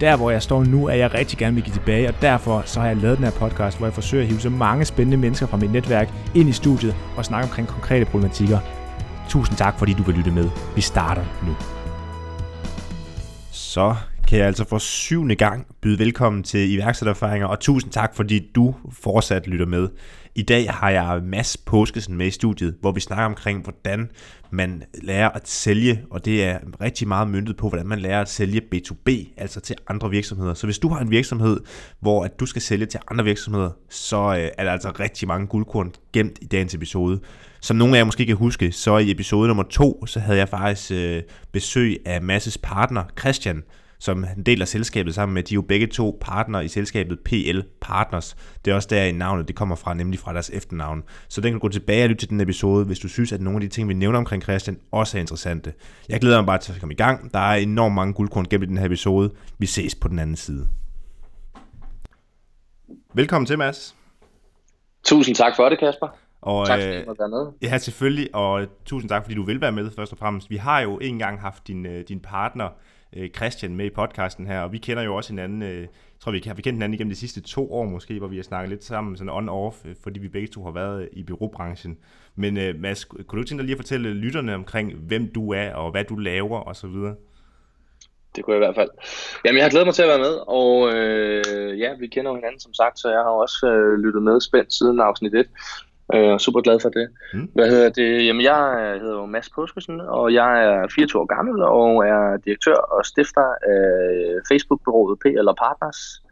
Der hvor jeg står nu, er jeg rigtig gerne vil give tilbage, og derfor så har jeg lavet den her podcast, hvor jeg forsøger at hive så mange spændende mennesker fra mit netværk ind i studiet og snakke omkring konkrete problematikker. Tusind tak, fordi du vil lytte med. Vi starter nu. Så kan jeg altså for syvende gang byde velkommen til iværksættererfaringer, og tusind tak, fordi du fortsat lytter med. I dag har jeg Mads Påskesen med i studiet, hvor vi snakker omkring, hvordan man lærer at sælge, og det er rigtig meget myndet på, hvordan man lærer at sælge B2B, altså til andre virksomheder. Så hvis du har en virksomhed, hvor at du skal sælge til andre virksomheder, så øh, er der altså rigtig mange guldkorn gemt i dagens episode. Som nogle af jer måske kan huske, så i episode nummer to, så havde jeg faktisk øh, besøg af Masses partner, Christian, som en del af selskabet sammen med. De er jo begge to partner i selskabet PL Partners. Det er også der i navnet, det kommer fra, nemlig fra deres efternavn. Så den kan du gå tilbage og lytte til den episode, hvis du synes, at nogle af de ting, vi nævner omkring Christian, også er interessante. Jeg glæder mig bare til at komme i gang. Der er enormt mange guldkorn gennem i den her episode. Vi ses på den anden side. Velkommen til, Mads. Tusind tak for det, Kasper. Og, tak fordi du med. Ja, selvfølgelig, og tusind tak, fordi du vil være med, først og fremmest. Vi har jo engang haft din, øh, din partner, øh, Christian med i podcasten her, og vi kender jo også hinanden, øh, jeg tror vi har vi kendt hinanden igennem de sidste to år måske, hvor vi har snakket lidt sammen sådan on-off, øh, fordi vi begge to har været øh, i byråbranchen. Men øh, Mads, kunne du tænke dig lige at fortælle øh, lytterne omkring, hvem du er, og hvad du laver, og så videre? Det kunne jeg i hvert fald. Jamen, jeg har glædet mig til at være med, og øh, ja, vi kender jo hinanden som sagt, så jeg har også øh, lyttet med spændt siden afsnit 1. Jeg er super glad for det. Mm. Hvad hedder det? Jamen, jeg hedder jo Mads Påskesen, og jeg er 24 år gammel og er direktør og stifter af Facebook-byrået P eller Partners,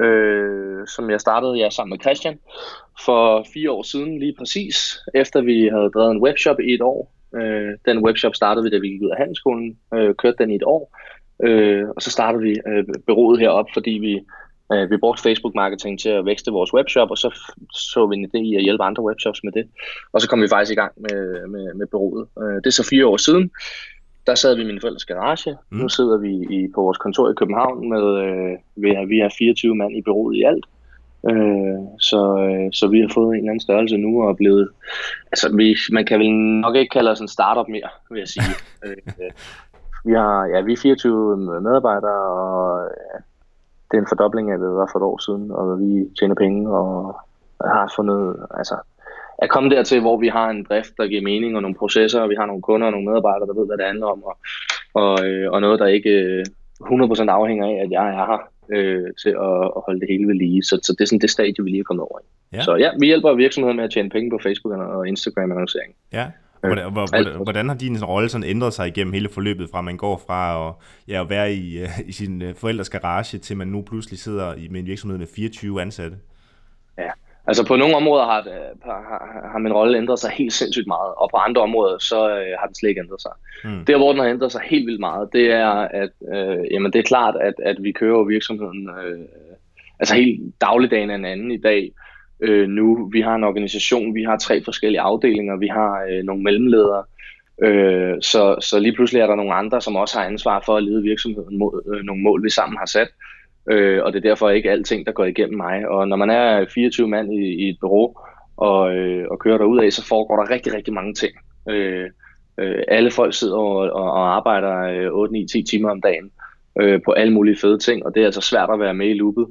øh, som jeg startede ja, sammen med Christian for fire år siden lige præcis, efter vi havde drevet en webshop i et år. Øh, den webshop startede vi, da vi gik ud af handelsskolen, øh, kørte den i et år, øh, og så startede vi øh, byrået herop, fordi vi Øh, vi brugte Facebook-marketing til at vækste vores webshop, og så så vi en idé i at hjælpe andre webshops med det. Og så kom vi faktisk i gang med, med, med bureauet. Øh, det er så fire år siden. Der sad vi i min forældres garage. Mm. Nu sidder vi i, på vores kontor i København med, øh, vi, har, vi har 24 mand i bureauet i alt. Øh, så, øh, så vi har fået en eller anden størrelse nu og er blevet, altså vi, man kan vel nok ikke kalde os en startup mere, vil jeg sige. øh, vi har, ja, vi er 24 medarbejdere, og det er en fordobling af, hvad det var for et år siden, og vi tjener penge og har fundet, altså, at komme dertil, hvor vi har en drift, der giver mening, og nogle processer, og vi har nogle kunder og nogle medarbejdere, der ved, hvad det handler om, og, og, øh, og noget, der ikke 100% øh, afhænger af, at jeg er her øh, til at, at holde det hele ved lige. Så, så det er sådan det stadie, vi lige er kommet over i. Ja. Så ja, vi hjælper virksomheder med at tjene penge på Facebook og Instagram-annoncering. Ja, Hvordan, hvordan, hvordan har din rolle sådan ændret sig igennem hele forløbet, fra man går fra at, ja, at være i, øh, i sin øh, forældres garage, til man nu pludselig sidder i, med en virksomhed med 24 ansatte? Ja, altså på nogle områder har, har, har min rolle ændret sig helt sindssygt meget, og på andre områder så øh, har den slet ikke ændret sig. Mm. Der hvor den har ændret sig helt vildt meget, det er, at øh, jamen, det er klart, at, at vi kører virksomheden øh, altså helt dagligdagen af en anden i dag, øh, nu. Vi har en organisation, vi har tre forskellige afdelinger, vi har øh, nogle mellemledere, øh, så, så lige pludselig er der nogle andre, som også har ansvar for at lede virksomheden mod øh, nogle mål, vi sammen har sat. Øh, og det er derfor ikke alting, der går igennem mig. Og når man er 24 mand i, i et bureau og, øh, og kører derud af, så foregår der rigtig, rigtig mange ting. Øh, øh, alle folk sidder og, og, og arbejder øh, 8, 9, 10 timer om dagen øh, på alle mulige fede ting, og det er altså svært at være med i loopet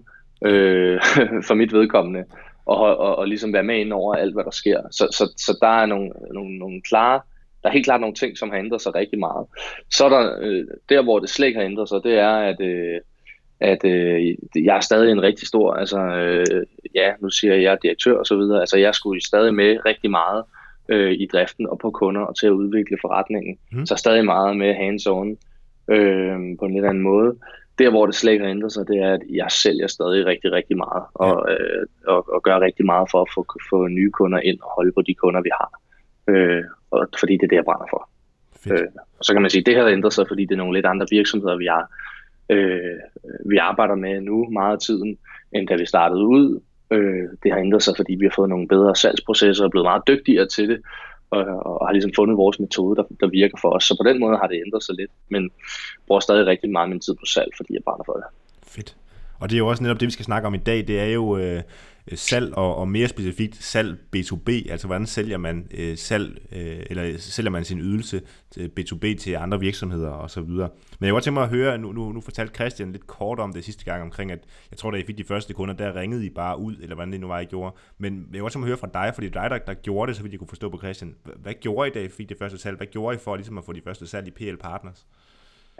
øh, for mit vedkommende og, og, og ligesom være med ind over alt, hvad der sker. Så, så, så der er nogle, nogle, nogle klare, der er helt klart nogle ting, som har ændret sig rigtig meget. Så er der, øh, der hvor det slet ikke har ændret sig, det er, at, øh, at øh, jeg er stadig en rigtig stor, altså øh, ja, nu siger jeg, jeg er direktør og så videre, altså jeg skulle stadig med rigtig meget øh, i driften og på kunder og til at udvikle forretningen. Mm. Så stadig meget med hands-on øh, på en lidt anden måde der, hvor det slet ikke har ændret sig, det er, at jeg sælger stadig rigtig, rigtig meget, og, ja. øh, og, og gør rigtig meget for at få, få nye kunder ind og holde på de kunder, vi har. Øh, og, fordi det er det, jeg brænder for. Øh, og så kan man sige, at det har ændret sig, fordi det er nogle lidt andre virksomheder, vi har. øh, vi arbejder med nu meget af tiden, end da vi startede ud. Øh, det har ændret sig, fordi vi har fået nogle bedre salgsprocesser og er blevet meget dygtigere til det, og, og har ligesom fundet vores metode, der, der virker for os. Så på den måde har det ændret sig lidt, men bruger stadig rigtig meget min tid på salg, fordi jeg brænder for det. Fedt. Og det er jo også netop det, vi skal snakke om i dag. Det er jo øh, øh salg og, og mere specifikt salg B2B. Altså hvordan sælger man øh, salg, øh, eller sælger man sin ydelse til B2B til andre virksomheder og så videre. Men jeg kunne godt tænke mig at høre, nu, nu, nu fortalte Christian lidt kort om det sidste gang omkring, at jeg tror, da I fik de første kunder, der ringede I bare ud, eller hvordan det nu var, I gjorde. Men jeg kunne godt tænke mig at høre fra dig, fordi det er dig, der, der gjorde det, så vidt jeg kunne forstå på Christian. Hvad gjorde I, da I fik det første salg? Hvad gjorde I for ligesom at få de første salg i PL Partners?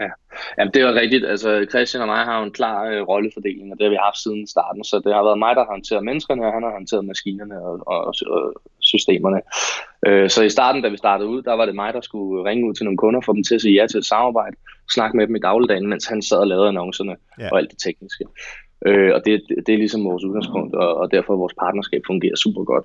Ja, Jamen, det er rigtigt. Altså, Christian og mig har jo en klar øh, rollefordeling, og det har vi haft siden starten. Så det har været mig, der har håndteret menneskerne, og han har håndteret maskinerne og, og, og systemerne. Øh, så i starten, da vi startede ud, der var det mig, der skulle ringe ud til nogle kunder, få dem til at sige ja til et samarbejde, snakke med dem i dagligdagen, mens han sad og lavede annoncerne ja. og alt det tekniske. Øh, og det, det er ligesom vores udgangspunkt, og, og derfor vores partnerskab fungerer super godt.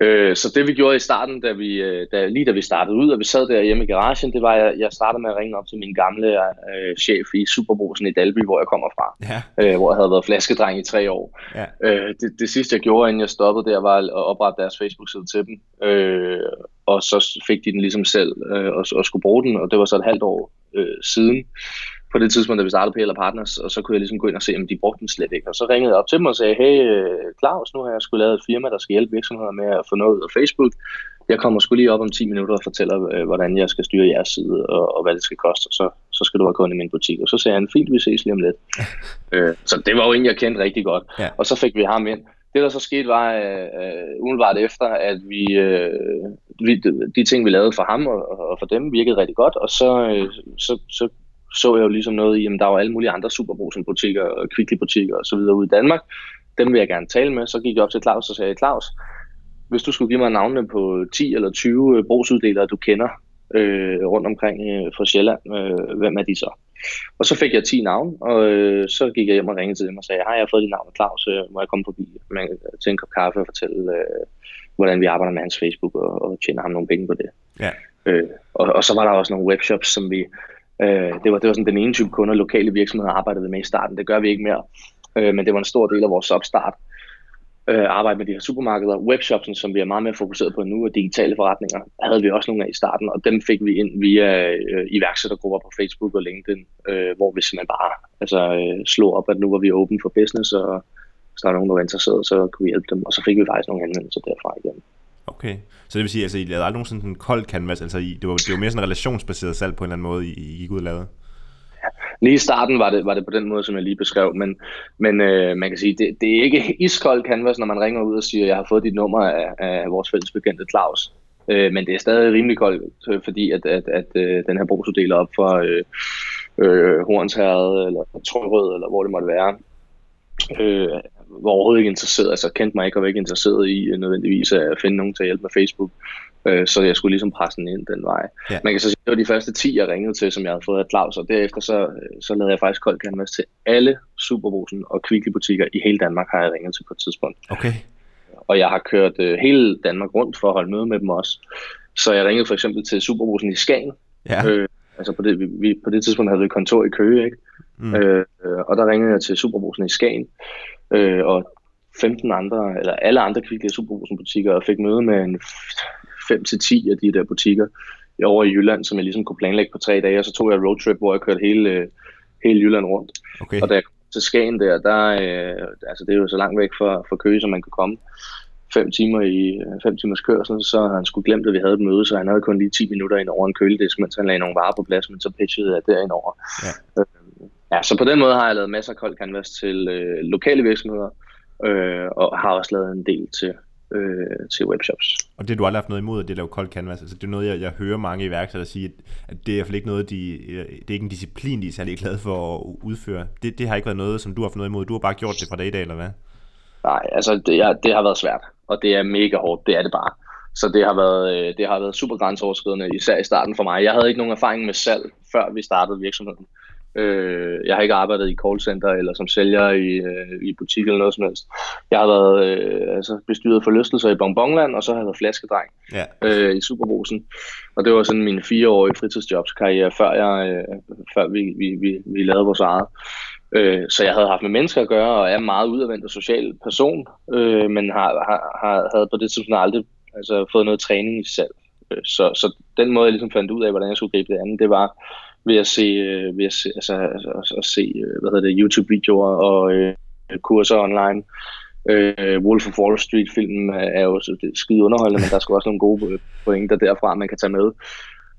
Øh, så det vi gjorde i starten, da vi, øh, da, lige da vi startede ud, og vi sad der hjemme i garagen, det var, at jeg, jeg startede med at ringe op til min gamle øh, chef i Superbrosen i Dalby, hvor jeg kommer fra. Ja. Øh, hvor jeg havde været flaskedreng i tre år. Ja. Øh, det, det sidste jeg gjorde, inden jeg stoppede der, var at oprette deres Facebook-side til dem. Øh, og så fik de den ligesom selv øh, og, og skulle bruge den, og det var så et halvt år øh, siden på det tidspunkt, da vi startede PL Partners, og så kunne jeg ligesom gå ind og se, om de brugte den slet ikke. Og så ringede jeg op til dem og sagde, hey øh, Claus, nu har jeg skulle lavet et firma, der skal hjælpe virksomheder med at få noget ud af Facebook. Jeg kommer skulle lige op om 10 minutter og fortæller, øh, hvordan jeg skal styre jeres side, og, og hvad det skal koste, så, så skal du have kunde i min butik. Og så sagde han, fint, vi ses lige om lidt. øh, så det var jo en, jeg kendte rigtig godt. Ja. Og så fik vi ham ind. Det, der så skete, var øh, umiddelbart efter, at vi, øh, vi, de ting, vi lavede for ham og, og for dem, virkede rigtig godt, og så, øh, så, så så jeg jo ligesom noget i, at der var alle mulige andre superbrusen-butikker og kvickly-butikker og så videre ude i Danmark. Dem vil jeg gerne tale med. Så gik jeg op til Claus og sagde, Claus, hvis du skulle give mig navnene på 10 eller 20 brugsuddelere, du kender øh, rundt omkring øh, fra Sjælland, øh, hvem er de så? Og så fik jeg 10 navne, og øh, så gik jeg hjem og ringede til dem og sagde, hej, jeg har fået dit navn, Claus, øh, må jeg komme forbi man, til en kop kaffe og fortælle, øh, hvordan vi arbejder med hans Facebook og, og tjener ham nogle penge på det. Ja. Øh, og, og så var der også nogle webshops, som vi Øh, det, var, det var sådan den ene type kunder, lokale virksomheder arbejdede med i starten. Det gør vi ikke mere, øh, men det var en stor del af vores opstart. Øh, arbejde med de her supermarkeder. Webshopsen, som vi er meget mere fokuseret på nu, og digitale forretninger, havde vi også nogle af i starten, og dem fik vi ind via øh, iværksættergrupper på Facebook og LinkedIn, øh, hvor vi simpelthen bare altså, øh, slog op, at nu var vi open for business, og hvis der var nogen, der var interesseret, så kunne vi hjælpe dem, og så fik vi faktisk nogle henvendelser derfra igen. Okay, så det vil sige, at altså, I lavede aldrig nogen sådan en kold canvas, altså I, det, var, det var mere sådan en relationsbaseret salg på en eller anden måde, I, I gik ud og lavede? Ja, lige i starten var det, var det på den måde, som jeg lige beskrev, men, men øh, man kan sige, det, det er ikke iskold canvas, når man ringer ud og siger, jeg har fået dit nummer af, af vores fælles bekendte Claus. Øh, men det er stadig rimelig koldt, øh, fordi at, at, at, øh, den her brugsuddeler op for øh, øh, Hornsherred eller Trøjrød, eller hvor det måtte være, øh, var overhovedet ikke interesseret, altså kendte mig ikke og var ikke interesseret i øh, nødvendigvis at finde nogen til at hjælpe med Facebook. Øh, så jeg skulle ligesom presse den ind den vej. Ja. Man kan så sige, at det var de første 10, jeg ringede til, som jeg havde fået af Claus, og derefter så, øh, så lavede jeg faktisk kold canvas til alle Superbrusen og Kvickly butikker i hele Danmark, har jeg ringet til på et tidspunkt. Okay. Og jeg har kørt uh, hele Danmark rundt for at holde møde med dem også. Så jeg ringede for eksempel til Superbrusen i Skagen. Ja. Øh, altså på det, vi, vi, på det tidspunkt havde vi kontor i Køge, ikke? Mm. Øh, og der ringede jeg til Superbrusen i Skagen øh, og 15 andre, eller alle andre Kvickly Superbrusen butikker, og fik møde med en 5-10 af de der butikker over i Jylland, som jeg ligesom kunne planlægge på tre dage, og så tog jeg roadtrip, hvor jeg kørte hele, øh, hele Jylland rundt. Okay. Og da jeg kom til Skagen der, der øh, altså det er jo så langt væk fra, fra Køge, som man kan komme, fem timer i fem timers kørsel, så han skulle glemt, at vi havde et møde, så han havde kun lige 10 minutter ind over en køledisk, mens han lagde nogle varer på plads, men så pitchede jeg derind over. Ja. Øh, Ja, så på den måde har jeg lavet masser af kold canvas til øh, lokale virksomheder, øh, og har også lavet en del til, øh, til webshops. Og det du aldrig haft noget imod, at det laver kold canvas, altså det er noget, jeg, jeg hører mange iværksættere sige, at, at det er i hvert fald ikke noget, de, det er ikke en disciplin, de er særlig glade for at udføre. Det, det har ikke været noget, som du har haft noget imod. Du har bare gjort det fra dag i dag, eller hvad? Nej, altså det, er, det har været svært, og det er mega hårdt, det er det bare. Så det har været, øh, det har været super grænseoverskridende, især i starten for mig. Jeg havde ikke nogen erfaring med salg, før vi startede virksomheden. Øh, jeg har ikke arbejdet i callcenter eller som sælger i, øh, i butik eller noget som helst. Jeg har været øh, altså bestyret forlystelser i Bonbonland, og så har jeg været flaskedreng ja. øh, i Superbrusen. Og det var sådan min fireårige fritidsjobskarriere, før, jeg, øh, før vi, vi, vi, vi lavede vores eget. Øh, så jeg havde haft med mennesker at gøre, og er meget udadvendt og social person, øh, men har, har, har, havde på det tidspunkt aldrig altså, fået noget træning i selv. Øh, så, så den måde, jeg ligesom fandt ud af, hvordan jeg skulle gribe det andet, det var ved at se, øh, ved at se, altså, altså, at se øh, hvad hedder det, YouTube-videoer og øh, kurser online. Øh, Wolf of Wall Street-filmen er jo skide underholdende, men der skal også nogle gode pointer derfra, man kan tage med,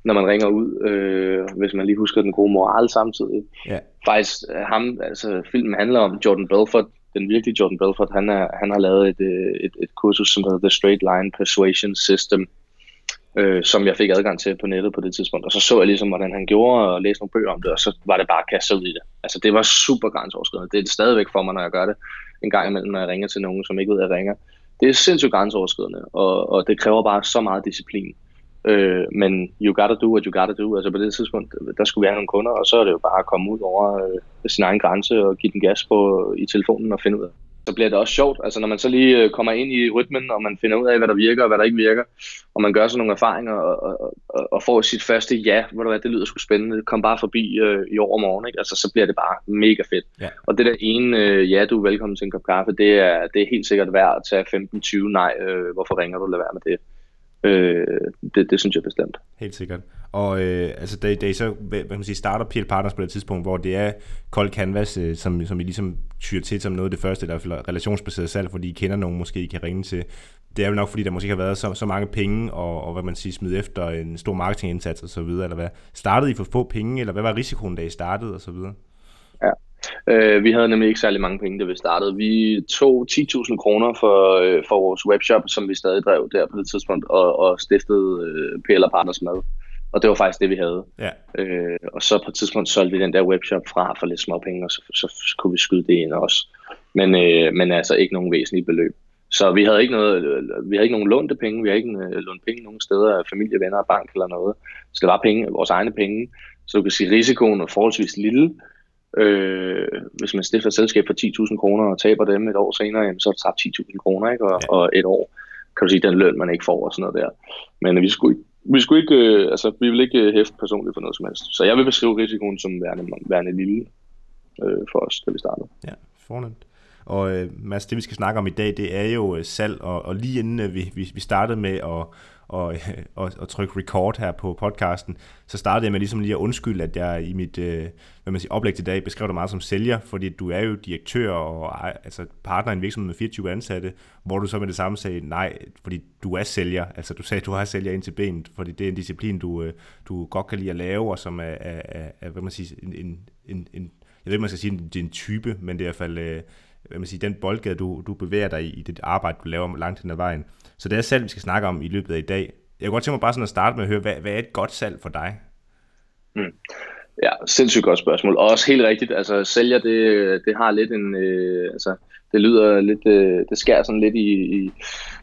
når man ringer ud, øh, hvis man lige husker den gode moral samtidig. Ja. Faktisk, ham, altså, filmen handler om Jordan Belfort, den virkelige Jordan Belfort, han, er, han har lavet et, et, et kursus, som hedder The Straight Line Persuasion System, øh, som jeg fik adgang til på nettet på det tidspunkt. Og så så jeg ligesom, hvordan han gjorde, og læste nogle bøger om det, og så var det bare kastet ud i det. Altså, det var super grænseoverskridende. Det er det stadigvæk for mig, når jeg gør det en gang imellem, når jeg ringer til nogen, som ikke ved, at jeg ringer. Det er sindssygt grænseoverskridende, og, og det kræver bare så meget disciplin. Øh, men you gotta do what you gotta do. Altså på det tidspunkt, der skulle vi have nogle kunder, og så er det jo bare at komme ud over øh, sin egen grænse og give den gas på i telefonen og finde ud af, så bliver det også sjovt. Altså når man så lige øh, kommer ind i rytmen, og man finder ud af, hvad der virker og hvad der ikke virker, og man gør sådan nogle erfaringer og, og, og, og får sit første ja, hvor det, det lyder sgu spændende, kom bare forbi øh, i overmorgen, ikke? Altså så bliver det bare mega fedt. Ja. Og det der ene øh, ja, du er velkommen til en kop kaffe, det er, det er helt sikkert værd at tage 15-20 nej, øh, hvorfor ringer du, lad være med det. Øh, det, det synes jeg bestemt. Helt sikkert. Og øh, altså, da, da I så hvad man sige, starter PL Partners på det tidspunkt, hvor det er kold canvas, øh, som, som I ligesom tyrer til som noget af det første, der er relationsbaseret salg, fordi I kender nogen, måske I kan ringe til. Det er jo nok, fordi der måske har været så, så mange penge, og, og hvad man siger, smide efter en stor marketingindsats og så videre, eller hvad. Startede I for få penge, eller hvad var risikoen, da I startede og så videre? Ja, Øh, vi havde nemlig ikke særlig mange penge, da vi startede. Vi tog 10.000 kroner for, øh, for vores webshop, som vi stadig drev der på det tidspunkt, og, og stiftede øh, PL Partners med. Og det var faktisk det, vi havde. Ja. Øh, og så på et tidspunkt solgte vi den der webshop fra for lidt små penge, og så, så kunne vi skyde det ind også. Men, øh, men altså ikke nogen væsentlige beløb. Så vi havde ikke noget, vi havde ikke nogen lånte penge, vi havde ikke øh, lånt penge nogen steder af familie, venner bank eller noget. Så det var penge, vores egne penge. Så du kan sige, at risikoen var forholdsvis lille, Øh, hvis man stifter et selskab for 10.000 kroner og taber dem et år senere, jamen, så er det tabt 10.000 kroner, ikke? Og, ja. og et år kan du sige, den løn, man ikke får og sådan noget der. Men vi skulle, vi skulle ikke, øh, altså, vi vil ikke øh, hæfte personligt for noget som helst. Så jeg vil beskrive risikoen som værende, værende lille øh, for os, da vi startede. Ja, fornemt. Og øh, Mads, det vi skal snakke om i dag, det er jo øh, salg, og, og lige inden øh, vi, vi, vi startede med at, og, og, og trykke record her på podcasten, så startede jeg med ligesom lige at undskylde, at jeg i mit øh, hvad man siger, oplæg til dag beskrev dig meget som sælger, fordi du er jo direktør og altså partner i en virksomhed med 24 ansatte, hvor du så med det samme sagde nej, fordi du er sælger. Altså du sagde, at du har sælger ind til benet, fordi det er en disciplin, du, øh, du godt kan lide at lave, og som er, er, er hvad man siger, en, en, en, en jeg ved ikke, man skal sige, det er en type, men det er i hvert fald, øh, hvad man siger, den boldgade, du, du bevæger dig i, i det arbejde, du laver langt hen ad vejen. Så det er salg, vi skal snakke om i løbet af i dag. Jeg kunne godt tænke mig bare sådan at starte med at høre, hvad, hvad er et godt salg for dig? Mm. Ja, sindssygt godt spørgsmål. Og også helt rigtigt, altså sælger, det, det har lidt en, øh, altså det lyder lidt, øh, det skærer sådan lidt i, i,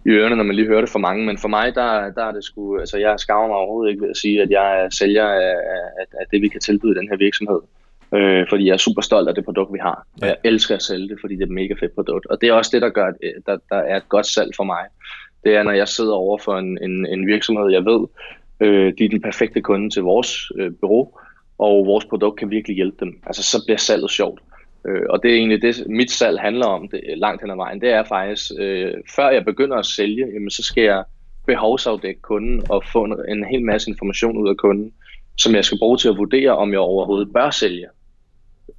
i ørerne, når man lige hører det for mange, men for mig, der, der er det sgu, altså jeg skaver mig overhovedet ikke ved at sige, at jeg er sælger af, af, af det, vi kan tilbyde den her virksomhed. Øh, fordi jeg er super stolt af det produkt, vi har. Og jeg elsker at sælge det, fordi det er et mega fedt produkt. Og det er også det, der gør, der, der er et godt salg for mig det er, når jeg sidder over for en, en, en virksomhed, jeg ved, øh, de er den perfekte kunde til vores øh, bureau, og vores produkt kan virkelig hjælpe dem. Altså, så bliver salget sjovt. Øh, og det er egentlig det, mit salg handler om det, langt hen ad vejen. Det er faktisk, øh, før jeg begynder at sælge, jamen, så skal jeg behovsafdække kunden og få en, en hel masse information ud af kunden, som jeg skal bruge til at vurdere, om jeg overhovedet bør sælge.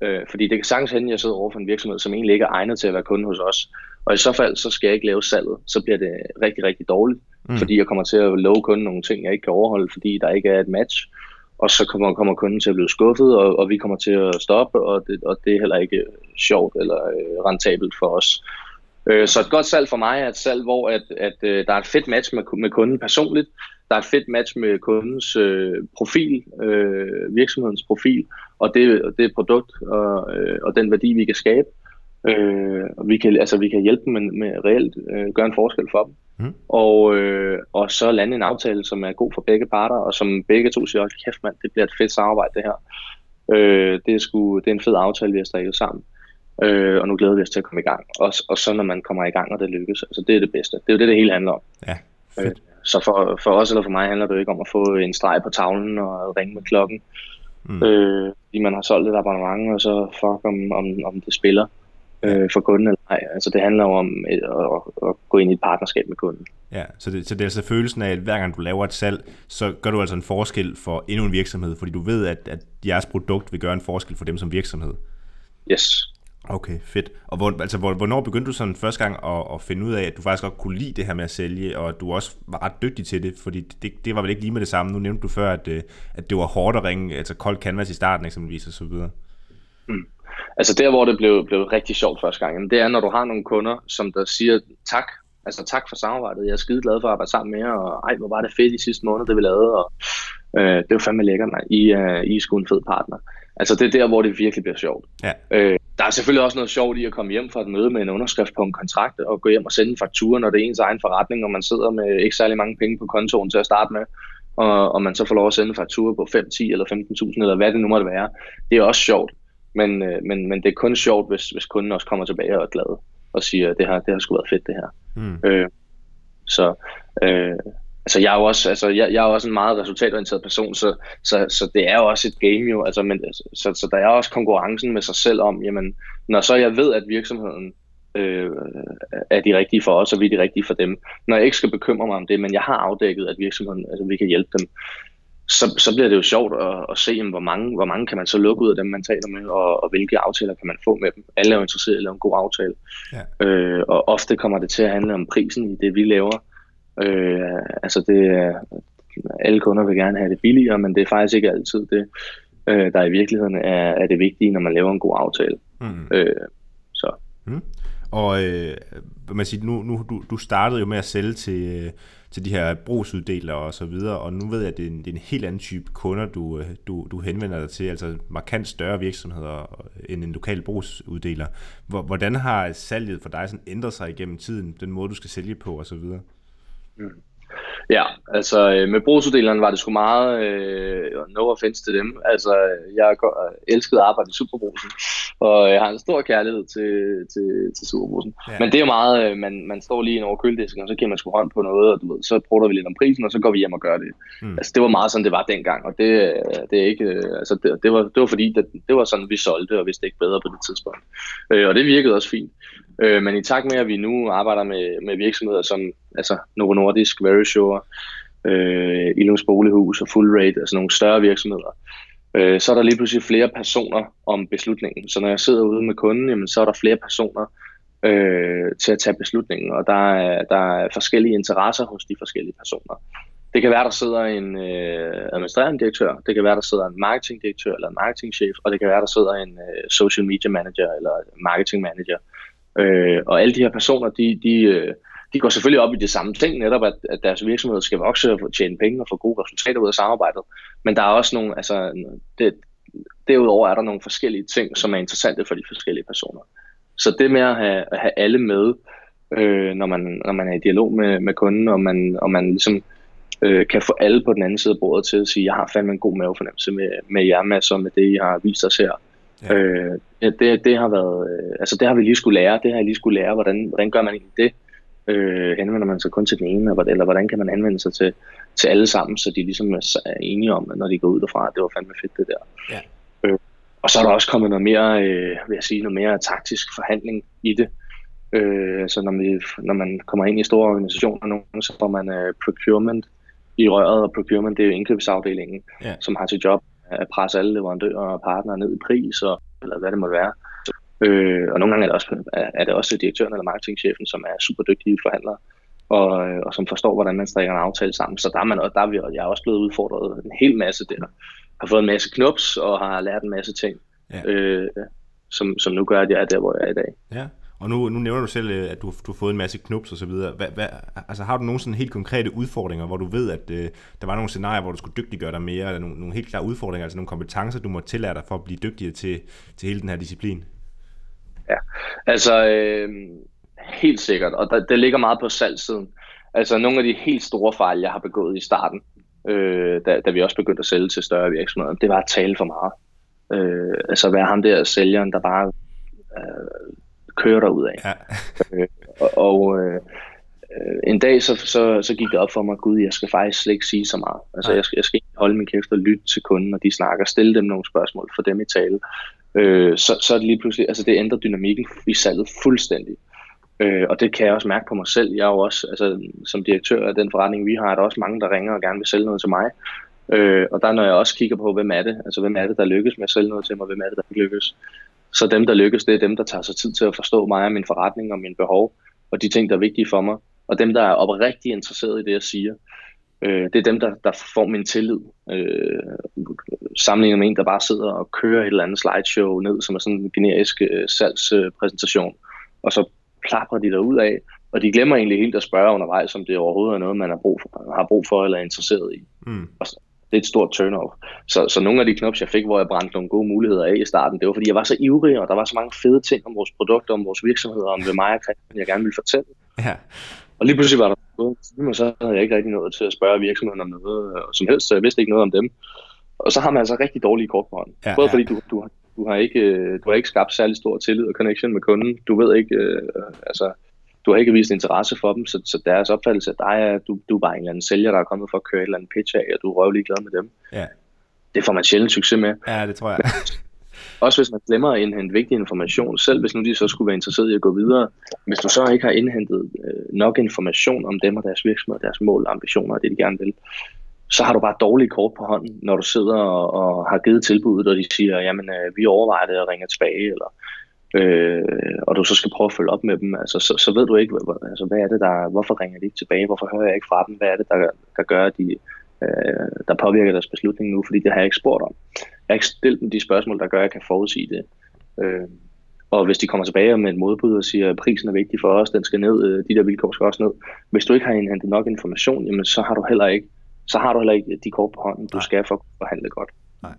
Øh, fordi det kan sagtens hende, at jeg sidder over for en virksomhed, som egentlig ikke er egnet til at være kunde hos os. Og i så fald, så skal jeg ikke lave salget. Så bliver det rigtig, rigtig dårligt. Mm. Fordi jeg kommer til at love kunden nogle ting, jeg ikke kan overholde, fordi der ikke er et match. Og så kommer, kommer kunden til at blive skuffet, og, og vi kommer til at stoppe, og det, og det er heller ikke sjovt eller øh, rentabelt for os. Øh, så et godt salg for mig er et salg, hvor at, at, øh, der er et fedt match med, med kunden personligt. Der er et fedt match med kundens øh, profil, øh, virksomhedens profil, og det, det produkt og, øh, og den værdi, vi kan skabe. Øh, og vi kan, altså, vi kan hjælpe dem med, med reelt øh, gøre en forskel for dem. Mm. Og, øh, og så lande en aftale, som er god for begge parter, og som begge to siger, kæft mand, det bliver et fedt samarbejde det her. Øh, det, er sgu, det er en fed aftale, vi har strikket sammen. Øh, og nu glæder vi os til at komme i gang. Og, og så når man kommer i gang, og det lykkes, altså det er det bedste. Det er jo det, det hele handler om. Ja, fedt. Øh, så for, for os eller for mig handler det jo ikke om at få en streg på tavlen og ringe med klokken. Mm. Øh, fordi man har solgt et abonnement, og så fuck om, om, om det spiller øh, for kunden eller ej. Altså det handler om at, at, at gå ind i et partnerskab med kunden. Ja, så det, så det er altså følelsen af, at hver gang du laver et salg, så gør du altså en forskel for endnu en virksomhed, fordi du ved, at, at jeres produkt vil gøre en forskel for dem som virksomhed. Yes. Okay, fedt. Og hvor, altså, hvor, hvornår begyndte du sådan første gang at, at finde ud af, at du faktisk godt kunne lide det her med at sælge, og du også var ret dygtig til det, fordi det, det var vel ikke lige med det samme. Nu nævnte du før, at, øh, at det var hårdt at ringe, altså kold canvas i starten eksempelvis og så videre. Mm. Altså der, hvor det blev, blev rigtig sjovt første gang, det er, når du har nogle kunder, som der siger tak, altså tak for samarbejdet, jeg er skide glad for at arbejde sammen med jer, og ej, hvor var det fedt i sidste måned, det vi lavede, og øh, det var fandme lækkert, man. I, uh, I er sgu en fed partner. Altså det er der, hvor det virkelig bliver sjovt. Ja. Øh, der er selvfølgelig også noget sjovt i at komme hjem fra et møde med en underskrift på en kontrakt, og gå hjem og sende en faktura, når det er ens egen forretning, og man sidder med ikke særlig mange penge på kontoen til at starte med, og, og man så får lov at sende en faktura på 5, 10 eller 15.000, eller hvad det nu måtte være. Det er også sjovt. Men, øh, men, men det er kun sjovt, hvis, hvis kunden også kommer tilbage og er glad og siger, det har, det har sgu været fedt det her. Mm. Øh, så øh, altså jeg er jo også, altså jeg, jeg er også en meget resultatorienteret person, så, så, så det er jo også et game jo, altså, men, så, så der er også konkurrencen med sig selv om, jamen, når så jeg ved, at virksomheden øh, er de rigtige for os, og vi er de rigtige for dem, når jeg ikke skal bekymre mig om det, men jeg har afdækket, at virksomheden, altså vi kan hjælpe dem, så, så bliver det jo sjovt at, at se, hvor, mange, hvor mange kan man så lukke ud af dem, man taler med, og, og hvilke aftaler kan man få med dem. Alle er jo interesseret i at lave en god aftale. Ja. Øh, og ofte kommer det til at handle om prisen i det, vi laver. Øh, altså det, alle kunder vil gerne have det billigere, men det er faktisk ikke altid det, øh, der i virkeligheden er, er det vigtige, når man laver en god aftale. Mm. Øh, så. Mm. Og øh, man siger, nu, nu du, du startede jo med at sælge til, øh, til de her brugsuddelere og så videre, og nu ved jeg, at det er en, det er en helt anden type kunder, du, øh, du, du henvender dig til, altså markant større virksomheder øh, end en lokal brugsuddeler. Hvordan har salget for dig sådan ændret sig igennem tiden, den måde, du skal sælge på og så videre? Mm. Ja, altså øh, med brugsuddeleren var det sgu meget, øh, no offense til dem, altså jeg elskede at arbejde i Superbrusen, og jeg har en stor kærlighed til, til, til Superbrusen. Ja. Men det er jo meget, øh, man, man står lige over køledisken, og så giver man sgu hånd på noget, og du ved, så prøver vi lidt om prisen, og så går vi hjem og gør det. Mm. Altså det var meget sådan, det var dengang, og det, det er ikke, altså det, det, var, det var fordi, det, det var sådan, vi solgte, og vidste ikke bedre på det tidspunkt. Øh, og det virkede også fint. Øh, men i takt med, at vi nu arbejder med, med virksomheder som altså Novo Nordisk, Verisure, øh, Ilums Bolighus og Full Rate, altså nogle større virksomheder, øh, så er der lige pludselig flere personer om beslutningen. Så når jeg sidder ude med kunden, jamen, så er der flere personer øh, til at tage beslutningen, og der er, der er forskellige interesser hos de forskellige personer. Det kan være, der sidder en øh, administrerende direktør, det kan være, der sidder en marketingdirektør eller en marketingchef, og det kan være, der sidder en øh, social media manager eller marketing manager. Øh, og alle de her personer, de, de, øh, de går selvfølgelig op i det samme ting, netop at, at deres virksomhed skal vokse og tjene penge og få gode resultater ud af samarbejdet. Men der er også nogle, altså, det, derudover er der nogle forskellige ting, som er interessante for de forskellige personer. Så det med at have, at have alle med, øh, når, man, når man er i dialog med, med kunden, og man, og man ligesom øh, kan få alle på den anden side af bordet til at sige, jeg har fandme en god mavefornemmelse med, med jer, med, så med det, I har vist os her. Ja. Øh, det, det har været, øh, altså det har vi lige skulle lære, det har jeg lige skulle lære, hvordan, hvordan gør man egentlig det? Øh, henvender man sig kun til den ene, eller hvordan kan man henvende sig til, til alle sammen, så de ligesom er enige om, når de går ud derfra, at det var fandme fedt det der. Ja. Øh, og så er der også kommet noget mere, øh, vil jeg sige, noget mere taktisk forhandling i det. Øh, så når, vi, når man kommer ind i store organisationer, så får man øh, procurement i røret, og procurement det er jo indkøbsafdelingen, ja. som har til job at presse alle leverandører og partnere ned i pris, og, eller hvad det måtte være. Øh, og nogle gange er det, også, er det også direktøren eller marketingchefen, som er super dygtige forhandlere, og, og som forstår, hvordan man strikker en aftale sammen. Så der er, man, der er vi, jeg er også blevet udfordret en hel masse der. Har fået en masse knups og har lært en masse ting, ja. øh, som, som nu gør, at jeg er der, hvor jeg er i dag. Ja. Og nu, nu nævner du selv, øh, at du, du har fået en masse knups og så videre. Hvad, hvad, altså har du nogle sådan helt konkrete udfordringer, hvor du ved, at øh, der var nogle scenarier, hvor du skulle dygtiggøre dig mere, eller nogle, nogle helt klare udfordringer, altså nogle kompetencer, du må tillære dig for at blive dygtigere til, til hele den her disciplin? Ja, altså øh, helt sikkert, og der, det ligger meget på salgsiden. Altså nogle af de helt store fejl, jeg har begået i starten, øh, da, da vi også begyndte at sælge til større virksomheder, det var at tale for meget. Øh, altså være ham der sælgeren, der bare øh, kører der ud af. Ja. øh, og og øh, en dag så, så, så gik det op for mig, gud, jeg skal faktisk slet ikke sige så meget. Altså, jeg skal, jeg skal holde min kæft og lytte til kunden, når de snakker, stille dem nogle spørgsmål, for dem i tale. Øh, så, så er det lige pludselig, altså det ændrer dynamikken i salget fuldstændig. Øh, og det kan jeg også mærke på mig selv. Jeg er jo også, altså, som direktør af den forretning, vi har, er der også mange, der ringer og gerne vil sælge noget til mig. Øh, og der når jeg også kigger på, hvem er det, altså hvem er det, der lykkes med at sælge noget til mig, hvem er det, der ikke lykkes. Så dem, der lykkes, det er dem, der tager sig tid til at forstå mig og min forretning og mine behov, og de ting, der er vigtige for mig. Og dem, der er oprigtigt interesseret i det, jeg siger, øh, det er dem, der, der får min tillid. Øh, sammenlignet med en, der bare sidder og kører et eller andet slideshow ned, som er sådan en generisk øh, salgspræsentation, og så plapper de der ud af, og de glemmer egentlig helt at spørge undervejs, om det overhovedet er noget, man har brug for, har brug for eller er interesseret i. Mm. Det er et stort turn-off. Så, så nogle af de knops, jeg fik, hvor jeg brændte nogle gode muligheder af i starten, det var fordi, jeg var så ivrig, og der var så mange fede ting om vores produkter, om vores virksomheder, om hvad mig og Christian, jeg gerne ville fortælle. Ja. Og lige pludselig var der noget, så havde jeg ikke rigtig noget til at spørge virksomheden om noget som helst, så jeg vidste ikke noget om dem. Og så har man altså rigtig dårlige kort på hånden. Ja, Både ja. fordi du, du, du, har ikke, du har ikke skabt særlig stor tillid og connection med kunden. Du ved ikke, øh, altså, du har ikke vist interesse for dem, så, så deres opfattelse af dig er, at du, du er bare en eller anden sælger, der er kommet for at køre et eller andet pitch af, og du er røvlig glad med dem. Ja. Det får man sjældent succes med. Ja, det tror jeg. Også hvis man glemmer at indhente vigtig information, selv hvis nu de så skulle være interesseret i at gå videre. Hvis du så ikke har indhentet øh, nok information om dem og deres virksomhed, deres mål, ambitioner og det, de gerne vil, så har du bare dårlige kort på hånden, når du sidder og, og har givet tilbuddet, og de siger, jamen øh, vi overvejer det og ringer tilbage, eller øh, og du så skal prøve at følge op med dem, altså, så, så ved du ikke, altså, hvad er det, der, hvorfor ringer de ikke tilbage, hvorfor hører jeg ikke fra dem, hvad er det, der, der gør, at de, øh, der påvirker deres beslutning nu, fordi det har jeg ikke spurgt om. Jeg har ikke stillet dem de spørgsmål, der gør, at jeg kan forudsige det. Øh, og hvis de kommer tilbage med et modbud og siger, at prisen er vigtig for os, den skal ned, øh, de der vilkår skal også ned. Hvis du ikke har indhentet nok information, jamen, så har du heller ikke så har du heller ikke de kort på hånden, du Nej. skal for at forhandle godt. Nej.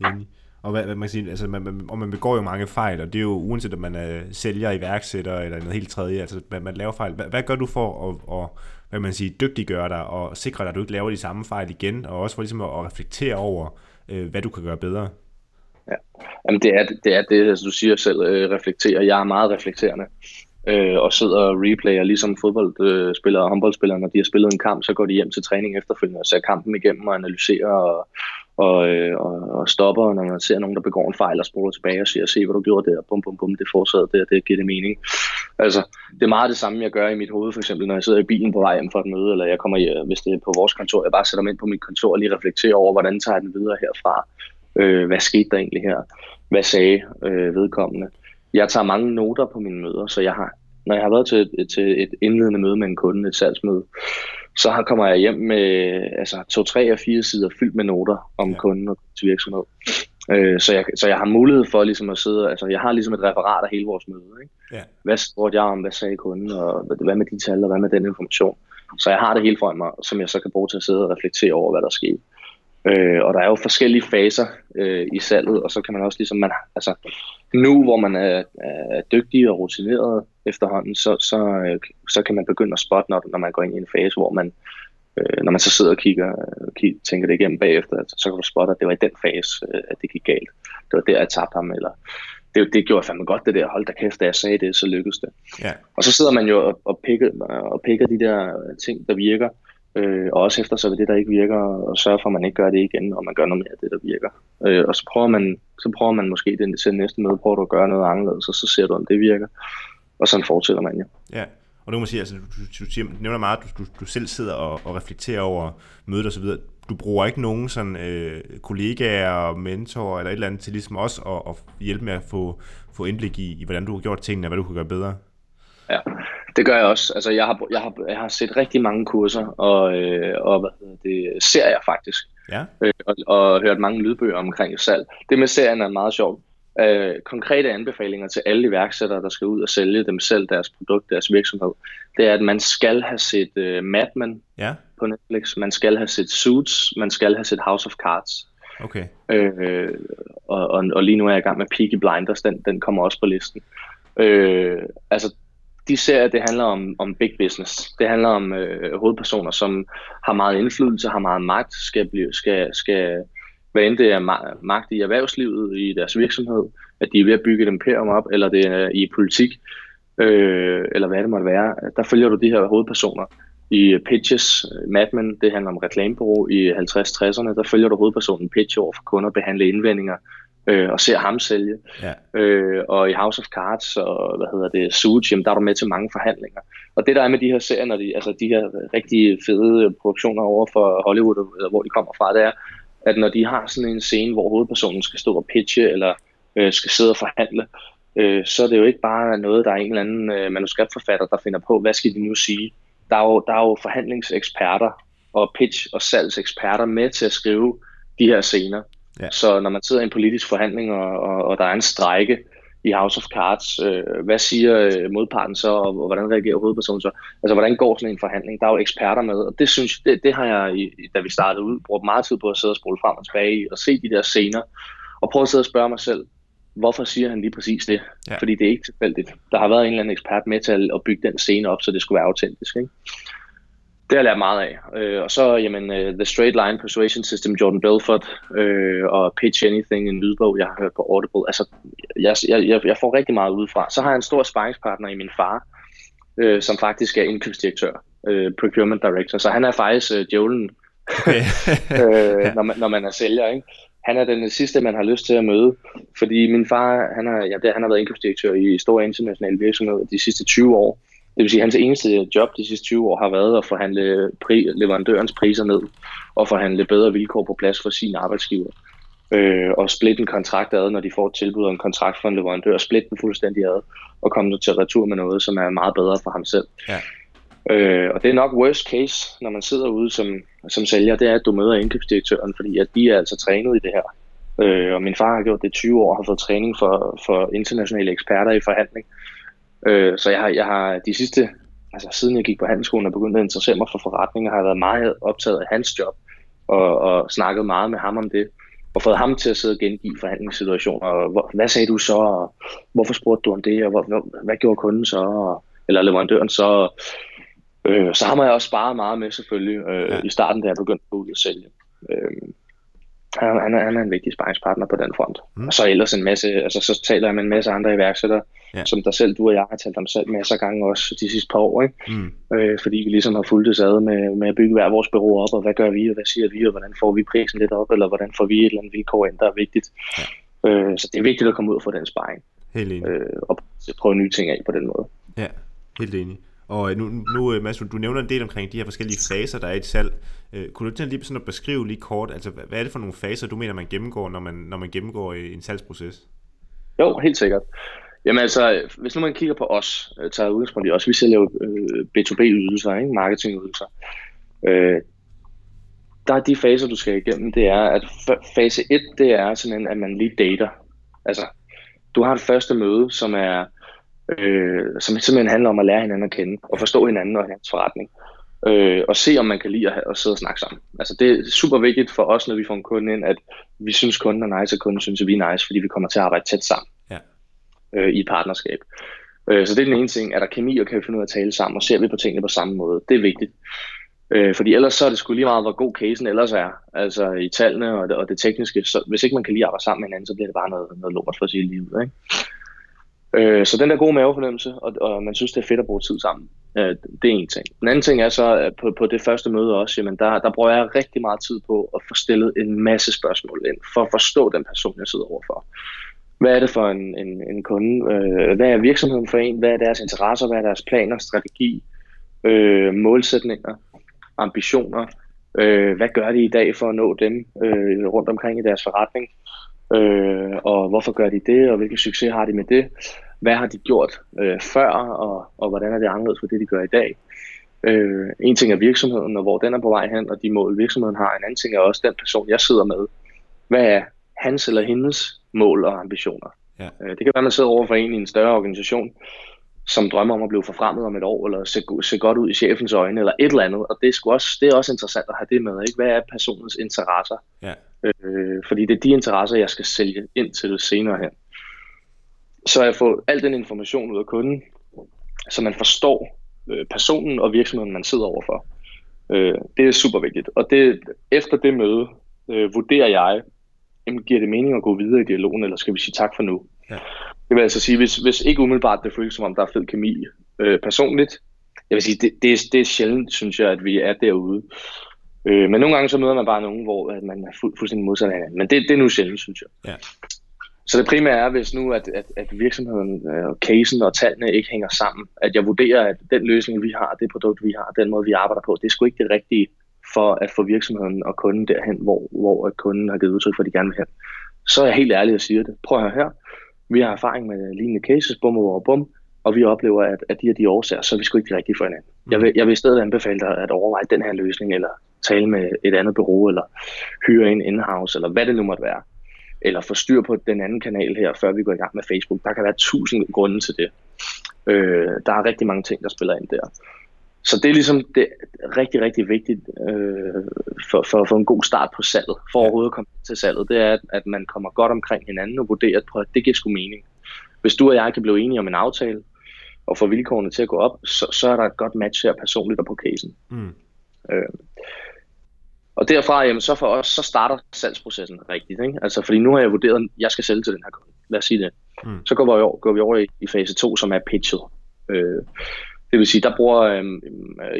Enig. Og hvad, hvad man siger, altså man, man, og man begår jo mange fejl, og det er jo uanset om man er sælger, iværksætter eller noget helt tredje, altså man, man laver fejl. Hvad, hvad gør du for at, at hvad man siger, dygtiggøre dig og sikre dig, at du ikke laver de samme fejl igen, og også for ligesom at, at reflektere over, øh, hvad du kan gøre bedre? Ja, Jamen, det er det, er det altså, du siger selv, øh, reflektere. Jeg er meget reflekterende øh, og sidder og replayer, ligesom fodboldspillere og håndboldspillere, når de har spillet en kamp, så går de hjem til træning efterfølgende og ser kampen igennem og analyserer og, og, øh, og, og stopper, når man ser nogen, der begår en fejl og spoler tilbage og siger, se hvad du gjorde der, bum bum bum, det fortsætter der, det giver det mening. Altså, det er meget det samme, jeg gør i mit hoved, for eksempel, når jeg sidder i bilen på vej hjem fra et møde, eller jeg kommer, hjem, øh, hvis det er på vores kontor, jeg bare sætter mig ind på mit kontor og lige reflekterer over, hvordan tager jeg den videre herfra. Øh, hvad skete der egentlig her? Hvad sagde øh, vedkommende? Jeg tager mange noter på mine møder, så jeg har, når jeg har været til et, til et indledende møde med en kunde, et salgsmøde, så kommer jeg hjem med altså, to, tre og fire sider fyldt med noter om ja. kunden og til virksomhed. Øh, så, jeg, så jeg har mulighed for ligesom at sidde, altså jeg har ligesom et referat af hele vores møde. Ikke? Ja. Hvad spurgte jeg om, hvad sagde kunden, og hvad med de tal, og hvad med den information. Så jeg har det hele foran mig, som jeg så kan bruge til at sidde og reflektere over, hvad der sker. Øh, og der er jo forskellige faser øh, i salget, og så kan man også ligesom, man, altså nu hvor man er, er dygtig og rutineret efterhånden, så, så, øh, så kan man begynde at spotte, når, når man går ind i en fase, hvor man, øh, når man så sidder og kigger, kigger, tænker det igennem bagefter, altså, så kan du spotte, at det var i den fase, øh, at det gik galt. Det var der, jeg tabte ham, eller det, det gjorde fandme godt det der, hold da kæft, da jeg sagde det, så lykkedes det. Ja. Og så sidder man jo og, og, pikker, og pikker de der ting, der virker, øh, og også efter så det, der ikke virker, og sørge for, at man ikke gør det igen, og man gør noget mere af det, der virker. Øh, og så prøver man, så prøver man måske den, til næste møde, prøver du at gøre noget anderledes, og så ser du, om det virker. Og sådan fortsætter man jo. Ja, og nu må sige, altså, du, du, du, siger, du nævner meget, at du, du, du selv sidder og, og reflekterer over mødet og så videre. Du bruger ikke nogen sådan, øh, kollegaer, mentorer eller et eller andet til ligesom også at, at hjælpe med at få, få indblik i, i, hvordan du har gjort tingene, og hvad du kan gøre bedre? Ja, det gør jeg også. Altså, jeg har, jeg har, jeg har set rigtig mange kurser, og, øh, og hvad hedder det, serier faktisk. Ja. Øh, og, og hørt mange lydbøger omkring salg. Det med serien er meget sjovt. Øh, konkrete anbefalinger til alle iværksættere, der skal ud og sælge dem selv, deres produkt, deres virksomhed, det er, at man skal have set øh, Mad Men ja. på Netflix, man skal have set Suits, man skal have set House of Cards. Okay. Øh, og, og, og lige nu er jeg i gang med Peaky Blinders, den, den kommer også på listen. Øh, altså, de serier, det handler om, om big business. Det handler om øh, hovedpersoner, som har meget indflydelse, har meget magt, skal, blive, skal, skal hvad end det er magt i erhvervslivet, i deres virksomhed, at de er ved at bygge et imperium op, eller det er i politik, øh, eller hvad det måtte være, der følger du de her hovedpersoner. I øh, Pitches, øh, Mad Men, det handler om reklamebureau i 50-60'erne, der følger du hovedpersonen Pitch over for kunder, behandle indvendinger, øh, og ser ham sælge. Ja. Øh, og i House of Cards og hvad hedder det, Suits, jamen, der er du med til mange forhandlinger. Og det der er med de her serier, når de, altså de her rigtig fede produktioner over for Hollywood, eller hvor de kommer fra, det er, at når de har sådan en scene, hvor hovedpersonen skal stå og pitche, eller øh, skal sidde og forhandle, øh, så er det jo ikke bare noget, der er en eller anden øh, manuskriptforfatter, der finder på, hvad skal de nu sige? Der er jo, der er jo forhandlingseksperter og pitch- og salgseksperter med til at skrive de her scener. Ja. Så når man sidder i en politisk forhandling, og, og, og der er en strejke i House of Cards, øh, hvad siger øh, modparten så, og, og hvordan reagerer hovedpersonen så? Altså, hvordan går sådan en forhandling? Der er jo eksperter med, og det synes det, det har jeg, da vi startede ud, brugt meget tid på at sidde og spole frem og tilbage og se de der scener, og prøve at sidde og spørge mig selv, hvorfor siger han lige præcis det? Ja. Fordi det er ikke tilfældigt. Der har været en eller anden ekspert med til at bygge den scene op, så det skulle være autentisk. Ikke? Det har jeg lært meget af. Øh, og så, jamen, uh, The Straight Line Persuasion System, Jordan Belfort, øh, og Pitch Anything, en lydbog, jeg har hørt på Audible. Altså, jeg, jeg, jeg får rigtig meget udefra. Så har jeg en stor sparringspartner i min far, øh, som faktisk er indkøbsdirektør, øh, procurement director. Så han er faktisk øh, djævlen, okay. øh, når, man, når man er sælger. Ikke? Han er den sidste, man har lyst til at møde, fordi min far, han har, ja, det, han har været indkøbsdirektør i store internationale virksomheder de sidste 20 år. Det vil sige, at hans eneste job de sidste 20 år har været at forhandle pri, leverandørens priser ned og forhandle bedre vilkår på plads for sin arbejdsgiver. Øh, og splitte en kontrakt ad, når de får et tilbud om en kontrakt fra en leverandør, splitte den fuldstændig ad og komme til retur med noget, som er meget bedre for ham selv. Ja. Øh, og det er nok worst case, når man sidder ude som, som sælger, det er, at du møder indkøbsdirektøren, fordi at de er altså trænet i det her. Øh, og min far har gjort det 20 år, har fået træning for, for internationale eksperter i forhandling. Øh, så jeg har, jeg har de sidste, altså siden jeg gik på handelsskolen og begyndte at interessere mig for forretninger, har jeg været meget optaget af hans job og, og snakket meget med ham om det og fået ham til at sidde og gengive forhandlingssituationer. Og hvor, hvad sagde du så? Og hvorfor spurgte du om det? Og hvor, hvad, hvad gjorde kunden så? Og, eller leverandøren så? Øh, så har man også sparet meget med selvfølgelig øh, ja. i starten, da jeg begyndte at gå ud og sælge. Øh, han, han, er, han er en vigtig sparringspartner på den front. Mm. Og så ellers en masse, altså så taler jeg med en masse andre iværksættere, ja. som der selv, du og jeg har talt om selv masser af gange også de sidste par år, ikke? Mm. Øh, fordi vi ligesom har fulgt det ad med, med at bygge hver vores bureau op, og hvad gør vi, og hvad siger vi, og hvordan får vi prisen lidt op, eller hvordan får vi et eller andet vilkår ind, der er vigtigt. Ja. Øh, så det er vigtigt at komme ud og få den sparring. Helt enig. Øh, og prøve nye ting af på den måde. Ja, helt enig. Og nu, nu øh, Mads, du nævner en del omkring de her forskellige faser, der er i et salg. Øh, kunne du til lige sådan at beskrive lige kort, altså hvad er det for nogle faser, du mener, man gennemgår, når man, når man gennemgår en salgsproces? Jo, helt sikkert. Jamen altså, hvis nu man kigger på os, øh, tager udgangspunkt i os, vi sælger jo øh, B2B-ydelser, ikke? marketingydelser. Øh, der er de faser, du skal igennem, det er, at fase 1, det er sådan, at man lige dater. Altså, du har et første møde, som er øh, som simpelthen handler om at lære hinanden at kende, og forstå hinanden og hinandens forretning, øh, og se om man kan lide at, at sidde og snakke sammen. Altså det er super vigtigt for os, når vi får en kunde ind, at vi synes kunden er nice, og kunden synes, at vi er nice, fordi vi kommer til at arbejde tæt sammen øh, i partnerskab. Øh, så det er den ene ting, er der kemi, og kan vi finde ud af at tale sammen, og ser vi på tingene på samme måde. Det er vigtigt. Øh, fordi ellers så er det sgu lige meget, hvor god casen ellers er, altså i tallene og det, og det tekniske. Så hvis ikke man kan lige arbejde sammen med hinanden, så bliver det bare noget, noget lort for at sige livet. Ikke? Øh, så den der gode mavefornemmelse, og, og man synes, det er fedt at bruge tid sammen, øh, det er en ting. Den anden ting er så, at på, på det første møde også, jamen der, der bruger jeg rigtig meget tid på at få stillet en masse spørgsmål ind, for at forstå den person, jeg sidder overfor. Hvad er det for en, en, en kunde? Øh, hvad er virksomheden for en? Hvad er deres interesser? Hvad er deres planer, strategi, øh, målsætninger, ambitioner? Øh, hvad gør de i dag for at nå dem øh, rundt omkring i deres forretning? Øh, og hvorfor gør de det, og hvilken succes har de med det? Hvad har de gjort øh, før, og, og hvordan er det anderledes for det, de gør i dag? Øh, en ting er virksomheden, og hvor den er på vej hen, og de mål, virksomheden har. En anden ting er også den person, jeg sidder med. Hvad er hans eller hendes mål og ambitioner? Ja. Øh, det kan være, at man sidder over for en i en større organisation, som drømmer om at blive forfremmet om et år, eller se, se godt ud i chefens øjne, eller et eller andet. Og det er, også, det er også interessant at have det med. Ikke? Hvad er personens interesser? Ja. Øh, fordi det er de interesser, jeg skal sælge ind til senere hen. Så jeg får al den information ud af kunden, så man forstår øh, personen og virksomheden, man sidder overfor. Øh, det er super vigtigt. Og det, efter det møde øh, vurderer jeg, jamen, giver det mening at gå videre i dialogen, eller skal vi sige tak for nu? Ja. Det vil altså sige, hvis, hvis ikke umiddelbart det føles som om, der er fed kemi øh, personligt, jeg vil sige, det, det, er, det er sjældent, synes jeg, at vi er derude. Øh, men nogle gange så møder man bare nogen, hvor at man er fu- fuldstændig modsat af hinanden. Men det, det er nu sjældent, synes jeg. Ja. Så det primære er, hvis nu, at, at, at virksomheden, øh, casen og tallene ikke hænger sammen, at jeg vurderer, at den løsning, vi har, det produkt, vi har, den måde, vi arbejder på, det er sgu ikke det rigtige for at få virksomheden og kunden derhen, hvor, hvor kunden har givet udtryk for, at de gerne vil hen. Så er jeg helt ærlig og siger det. Prøv at høre her. Vi har erfaring med lignende cases, bum og bum, og vi oplever, at, at de her de årsager, så er vi sgu ikke rigtige for hinanden. Mm. Jeg, vil, jeg vil i stedet anbefale dig at overveje den her løsning, eller tale med et andet bureau, eller hyre en in-house, eller hvad det nu måtte være. Eller få styr på den anden kanal her, før vi går i gang med Facebook. Der kan være tusind grunde til det. Øh, der er rigtig mange ting, der spiller ind der. Så det er ligesom det er rigtig, rigtig vigtigt øh, for, for at få en god start på salget, for overhovedet at komme til salget, det er, at, at man kommer godt omkring hinanden og vurderer, at det giver sgu mening. Hvis du og jeg kan blive enige om en aftale, og få vilkårene til at gå op, så, så er der et godt match her personligt og på casen. Mm. Øh, og derfra, jamen, så for os, så starter salgsprocessen rigtigt. Ikke? Altså, fordi nu har jeg vurderet, at jeg skal sælge til den her kunde. Lad os sige det. Mm. Så går vi over, går vi over i, i fase 2, som er pitchet. Øh, det vil sige, der bruger øh,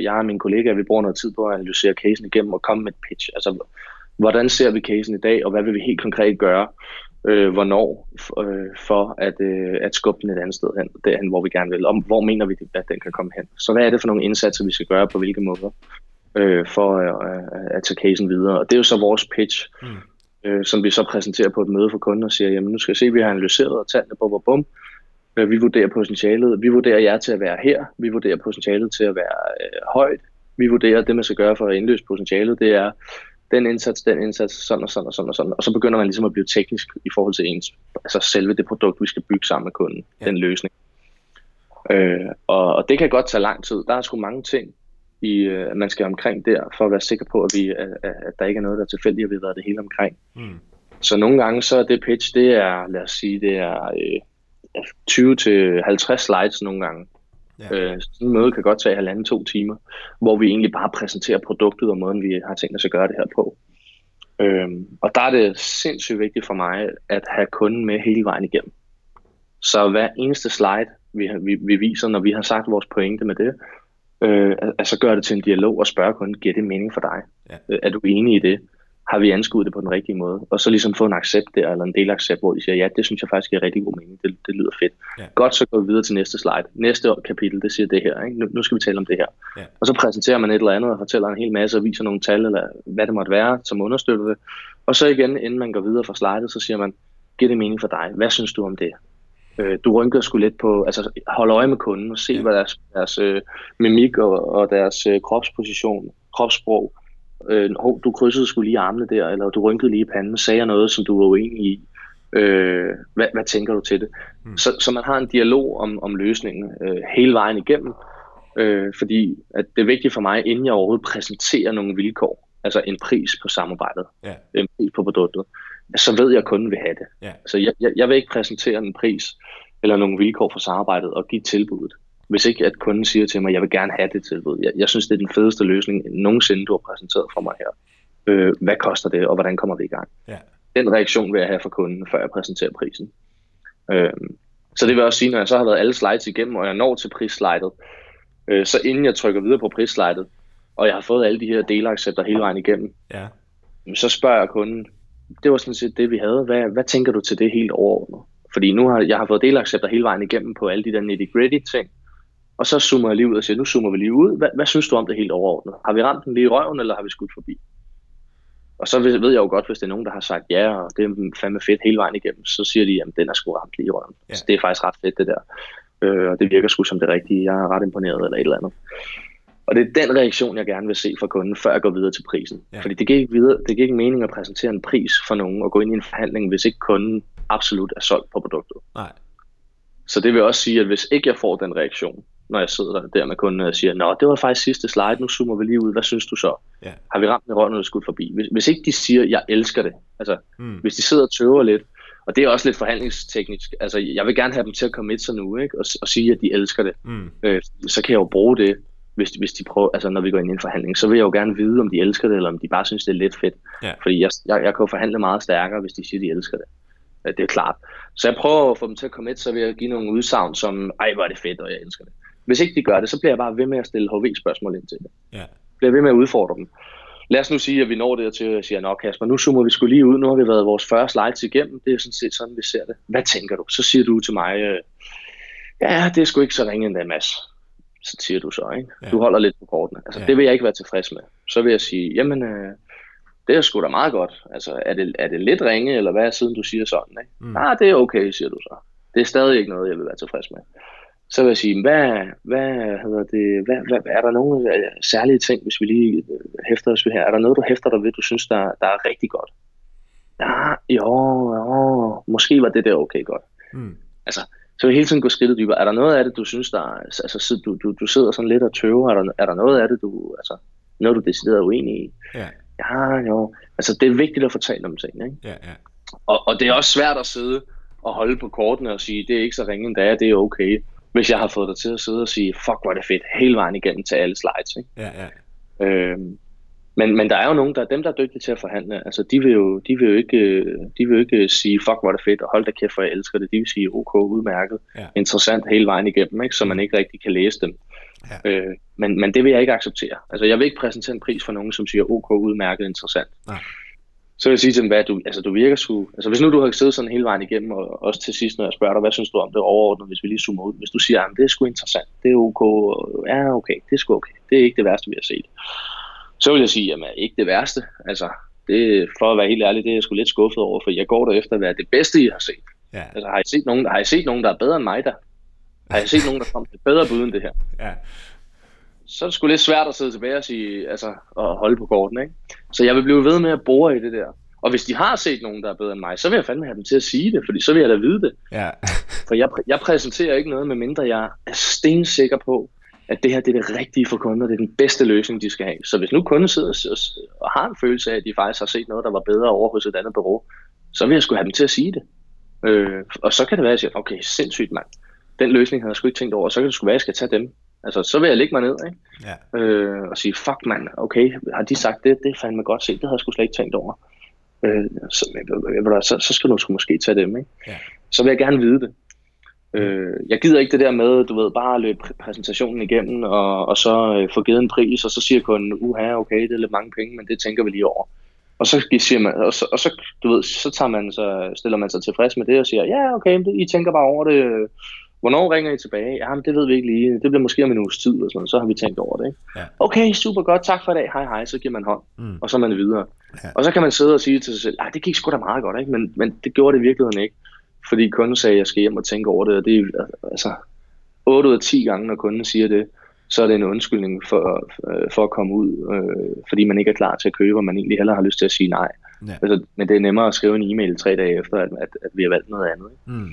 jeg og mine kollegaer, vi bruger noget tid på at analysere casen igennem og komme med et pitch. Altså, hvordan ser vi casen i dag, og hvad vil vi helt konkret gøre, øh, hvornår, øh, for at, øh, at skubbe den et andet sted hen, derhen, hvor vi gerne vil, og hvor mener vi, at den kan komme hen. Så hvad er det for nogle indsatser, vi skal gøre på hvilke måder, øh, for øh, at tage casen videre. Og det er jo så vores pitch, mm. øh, som vi så præsenterer på et møde for kunden og siger, jamen nu skal jeg se, at vi har analyseret og tallene, bum, bum, bum. Øh, vi vurderer potentialet. Vi vurderer jer til at være her. Vi vurderer potentialet til at være øh, højt. Vi vurderer, at det, man skal gøre for at indløse potentialet, det er den indsats, den indsats, sådan og sådan og sådan og sådan. Og så begynder man ligesom at blive teknisk i forhold til ens, altså selve det produkt, vi skal bygge sammen med kunden, ja. den løsning. Øh, og, og det kan godt tage lang tid. Der er sgu mange ting, i, øh, man skal omkring der, for at være sikker på, at, vi, at, at der ikke er noget, der er tilfældigt, og vi har været det hele omkring. Mm. Så nogle gange så er det pitch, det er, lad os sige, det er øh, 20-50 slides nogle gange. Ja. Øh, sådan en møde kan godt tage halvanden to timer, hvor vi egentlig bare præsenterer produktet og måden, vi har tænkt os at gøre det her på. Øhm, og der er det sindssygt vigtigt for mig at have kunden med hele vejen igennem. Så hver eneste slide, vi, vi, vi viser, når vi har sagt vores pointe med det, øh, altså gør det til en dialog og spørge kunden, giver det mening for dig? Ja. Øh, er du enig i det? Har vi anskuet det på den rigtige måde. Og så ligesom få en accept der, eller en delaccept, hvor de siger, ja, det synes jeg faktisk er rigtig god mening. Det, det lyder fedt. Ja. Godt, så går vi videre til næste slide. Næste kapitel, det siger det her. Ikke? Nu, nu skal vi tale om det her. Ja. Og så præsenterer man et eller andet og fortæller en hel masse og viser nogle tal, eller hvad det måtte være, som understøtter det. Og så igen, inden man går videre fra slidet, så siger man, giver det mening for dig? Hvad synes du om det? Øh, du rynker sgu lidt på, altså hold øje med kunden og se, ja. hvad deres, deres øh, mimik og, og deres øh, kropsposition, kropssprog, øh, hov, du krydsede skulle lige armene der, eller du rynkede lige panden, sagde noget, som du var uenig i. Øh, hvad, hvad tænker du til det? Mm. Så, så man har en dialog om, om løsningen øh, hele vejen igennem, øh, fordi at det er vigtigt for mig, inden jeg overhovedet præsenterer nogle vilkår, altså en pris på samarbejdet, yeah. en pris på produktet, så ved jeg, at kunden vil have det. Yeah. Så jeg, jeg, jeg vil ikke præsentere en pris eller nogle vilkår for samarbejdet og give tilbuddet hvis ikke at kunden siger til mig, jeg vil gerne have det tilbud. Jeg, jeg synes, det er den fedeste løsning nogensinde, du har præsenteret for mig her. Øh, hvad koster det, og hvordan kommer vi i gang? Ja. Den reaktion vil jeg have fra kunden, før jeg præsenterer prisen. Øh, så det vil også sige, når jeg så har været alle slides igennem, og jeg når til prisslidet, øh, så inden jeg trykker videre på prisslidet, og jeg har fået alle de her delaccepter hele vejen igennem, ja. så spørger jeg kunden, det var sådan set det, vi havde. Hvad, hvad tænker du til det helt overordnet? Fordi nu har jeg har fået delaccepter hele vejen igennem på alle de der nitty-gritty ting, og så zoomer jeg lige ud og siger, nu zoomer vi lige ud. Hvad, hvad synes du om det helt overordnet? Har vi ramt den lige i røven, eller har vi skudt forbi? Og så ved jeg jo godt, hvis det er nogen, der har sagt ja, og det er fandme fedt hele vejen igennem, så siger de, at den er sgu ramt lige i røven. Ja. Så det er faktisk ret fedt, det der. Øh, og det virker sgu som det rigtige. Jeg er ret imponeret eller et eller andet. Og det er den reaktion, jeg gerne vil se fra kunden, før jeg går videre til prisen. Ja. Fordi det giver, ikke videre, det giver ikke mening at præsentere en pris for nogen og gå ind i en forhandling, hvis ikke kunden absolut er solgt på produktet. Nej. Så det vil også sige, at hvis ikke jeg får den reaktion, når jeg sidder der med kunden og siger, nå, det var faktisk sidste slide, nu zoomer vi lige ud, hvad synes du så? Ja. Har vi ramt en røven eller skudt forbi? Hvis, hvis ikke de siger, jeg elsker det, altså mm. hvis de sidder og tøver lidt, og det er også lidt forhandlingsteknisk, altså jeg vil gerne have dem til at komme med sig nu, ikke? Og, og sige, at de elsker det, mm. øh, så kan jeg jo bruge det hvis, hvis de prøver, altså når vi går ind i en forhandling, så vil jeg jo gerne vide, om de elsker det, eller om de bare synes, det er lidt fedt. Ja. Fordi jeg, jeg, jeg kan jo forhandle meget stærkere, hvis de siger, de elsker det. Det er klart. Så jeg prøver at få dem til at komme et, så vil jeg give nogle udsagn, som, ej, hvor er det fedt, og jeg elsker det. Hvis ikke de gør det, så bliver jeg bare ved med at stille HV-spørgsmål ind til det. Ja. Bliver ved med at udfordre dem. Lad os nu sige, at vi når det til, at jeg siger, nå Kasper, nu zoomer vi skulle lige ud, nu har vi været vores første slides igennem, det er sådan set sådan, vi ser det. Hvad tænker du? Så siger du til mig, øh, ja, det er sgu ikke så ringe endda, Mads. Så siger du så, ikke? Ja. Du holder lidt på kortene. Altså, ja. det vil jeg ikke være tilfreds med. Så vil jeg sige, jamen, øh, det er sgu da meget godt. Altså, er det, er det lidt ringe, eller hvad, siden du siger sådan, ikke? Mm. Nej, ah, det er okay, siger du så. Det er stadig ikke noget, jeg vil være tilfreds med så vil jeg sige, hvad, hvad, hedder det, hvad, hvad, er der nogle øh, særlige ting, hvis vi lige øh, hæfter os ved her? Er der noget, du hæfter dig ved, du synes, der, der er rigtig godt? Ja, jo, jo, måske var det der okay godt. Mm. Altså, så vil hele tiden gå skridtet dybere. Er der noget af det, du synes, der altså, du, du, du sidder sådan lidt og tøver? Er der, er der noget af det, du, altså, noget, du decideret er uenig i? Ja. Ja, jo. Altså, det er vigtigt at fortælle om ting, ikke? Ja, ja. Og, og det er også svært at sidde og holde på kortene og sige, det er ikke så ringe endda, det er okay hvis jeg har fået dig til at sidde og sige, fuck hvor er det fedt, hele vejen igennem til alle slides. Ikke? Ja, ja. Øhm, men, men der er jo nogen, der dem, der er dygtige til at forhandle, altså de vil jo, de vil jo ikke, de vil jo ikke sige, fuck hvor er det fedt, og hold da kæft, for jeg elsker det. De vil sige, ok, udmærket, ja. interessant hele vejen igennem, ikke? så man ikke rigtig kan læse dem. Ja. Øh, men, men det vil jeg ikke acceptere. Altså jeg vil ikke præsentere en pris for nogen, som siger, ok, udmærket, interessant. Nej så vil jeg sige til dem, hvad du, altså du virker sgu, altså hvis nu du har siddet sådan hele vejen igennem, og også til sidst, når jeg spørger dig, hvad synes du om det overordnet, hvis vi lige zoomer ud, hvis du siger, at det er sgu interessant, det er ok, ja okay, det er sgu okay, det er ikke det værste, vi har set. Så vil jeg sige, jamen ikke det værste, altså det, for at være helt ærlig, det er jeg sgu lidt skuffet over, for jeg går der efter at være det bedste, I har set. Ja. Altså har I set nogen, har I set nogen, der er bedre end mig der? Har I set nogen, der kommer til bedre bud end det her? Ja så er det sgu lidt svært at sidde tilbage og sige, altså, og holde på korten, ikke? Så jeg vil blive ved med at bore i det der. Og hvis de har set nogen, der er bedre end mig, så vil jeg fandme have dem til at sige det, fordi så vil jeg da vide det. Ja. For jeg, jeg præsenterer ikke noget, med mindre jeg er stensikker på, at det her det er det rigtige for kunder, det er den bedste løsning, de skal have. Så hvis nu kunden sidder og har en følelse af, at de faktisk har set noget, der var bedre over hos et andet bureau, så vil jeg skulle have dem til at sige det. Øh, og så kan det være, at jeg siger, okay, sindssygt mand, den løsning havde jeg sgu ikke tænkt over, så kan det sgu være, at jeg skal tage dem. Altså, så vil jeg lægge mig ned, ikke? Ja. Øh, og sige, fuck mand, okay, har de sagt det? Det er fandme godt set, det havde jeg sgu slet ikke tænkt over. Øh, så, så, så skal du sgu måske tage dem, ikke? Ja. Så vil jeg gerne vide det. Øh, jeg gider ikke det der med, du ved, bare løbe præsentationen igennem, og, og så øh, få givet en pris, og så siger kunden, uha, okay, det er lidt mange penge, men det tænker vi lige over. Og så siger man, og så, og så, du ved, så tager man så, stiller man sig tilfreds med det og siger, ja, okay, I tænker bare over det, Hvornår ringer I tilbage? Jamen, det ved vi ikke lige. Det bliver måske om en uges tid, og sådan, så har vi tænkt over det. Ikke? Ja. Okay, super godt. Tak for i dag. Hej, hej. Så giver man hånd, mm. og så er man videre. Ja. Og så kan man sidde og sige til sig selv, at det gik sgu da meget godt, ikke? Men, men det gjorde det i virkeligheden ikke. Fordi kunden sagde, at jeg skal hjem og tænke over det, og det er altså 8 ud af 10 gange, når kunden siger det, så er det en undskyldning for, øh, for at komme ud, øh, fordi man ikke er klar til at købe, og man egentlig heller har lyst til at sige nej. Ja. Altså, men det er nemmere at skrive en e-mail tre dage efter, at, at, at vi har valgt noget andet. Ikke? Mm.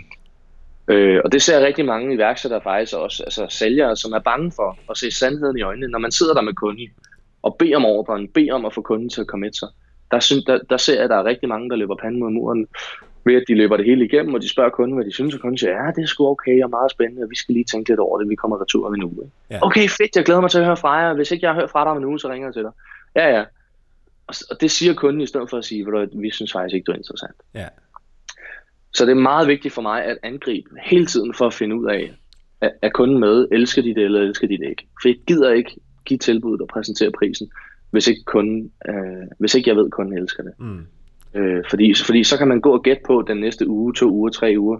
Øh, og det ser rigtig mange iværksættere faktisk også, altså sælgere, som er bange for at se sandheden i øjnene, når man sidder der med kunden og beder om ordren, beder om at få kunden til at komme sig. Der, synes, der, der ser jeg, at der er rigtig mange, der løber panden mod muren, ved at de løber det hele igennem, og de spørger kunden, hvad de synes, og kunden siger, ja, det er sgu okay og meget spændende, og vi skal lige tænke lidt over det, vi kommer retur om en uge. Ja. Okay, fedt, jeg glæder mig til at høre fra jer. Hvis ikke jeg hørt fra dig om en uge, så ringer jeg til dig. Ja, ja. Og, og det siger kunden i stedet for at sige, at vi synes faktisk ikke, du er interessant. Ja. Så det er meget vigtigt for mig at angribe hele tiden for at finde ud af, er kunden med, elsker de det eller elsker de det ikke. For jeg gider ikke give tilbuddet og præsentere prisen, hvis ikke, kunden, øh, hvis ikke jeg ved, at kunden elsker det. Mm. Øh, fordi, fordi så kan man gå og gætte på den næste uge, to uger, tre uger,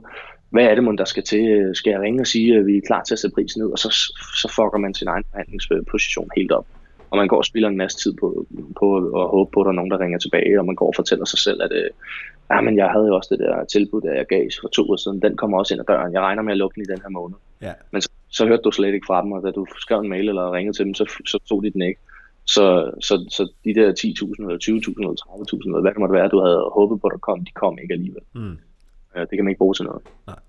hvad er det, man der skal til? Skal jeg ringe og sige, at vi er klar til at sætte prisen ned, og så, så fucker man sin egen forhandlingsposition helt op. Og man går og spiller en masse tid på, på at håbe på, at der er nogen, der ringer tilbage, og man går og fortæller sig selv, at øh, ja, men jeg havde jo også det der tilbud, der jeg gav for to år siden. Den kommer også ind ad døren. Jeg regner med at lukke den i den her måned. Ja. Men så, så hørte du slet ikke fra dem, og da du skrev en mail eller ringede til dem, så, så tog de den ikke. Så, så, så de der 10.000 eller 20.000 eller 30.000 eller hvad det måtte være, du havde håbet på, der kom, de kom ikke alligevel. Mm. Ja, det kan man ikke bruge til noget. Nej.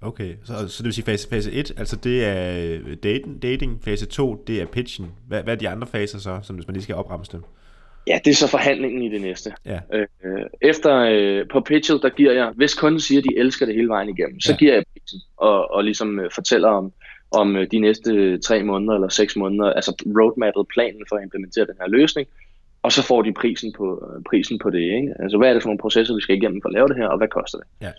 Okay, så, så det vil sige fase, fase 1, altså det er dating, dating, fase 2, det er pitchen. Hvad, hvad er de andre faser så, som hvis man lige skal opremse dem? Ja, det er så forhandlingen i det næste. Ja. Øh, efter øh, på pitchet, der giver jeg, hvis kunden siger, at de elsker det hele vejen igennem, så ja. giver jeg pitchen og, og ligesom øh, fortæller om, om øh, de næste tre måneder eller seks måneder, altså roadmappet, planen for at implementere den her løsning, og så får de prisen på, prisen på det. Ikke? Altså, hvad er det for nogle processer, vi skal igennem for at lave det her, og hvad koster det? Ja.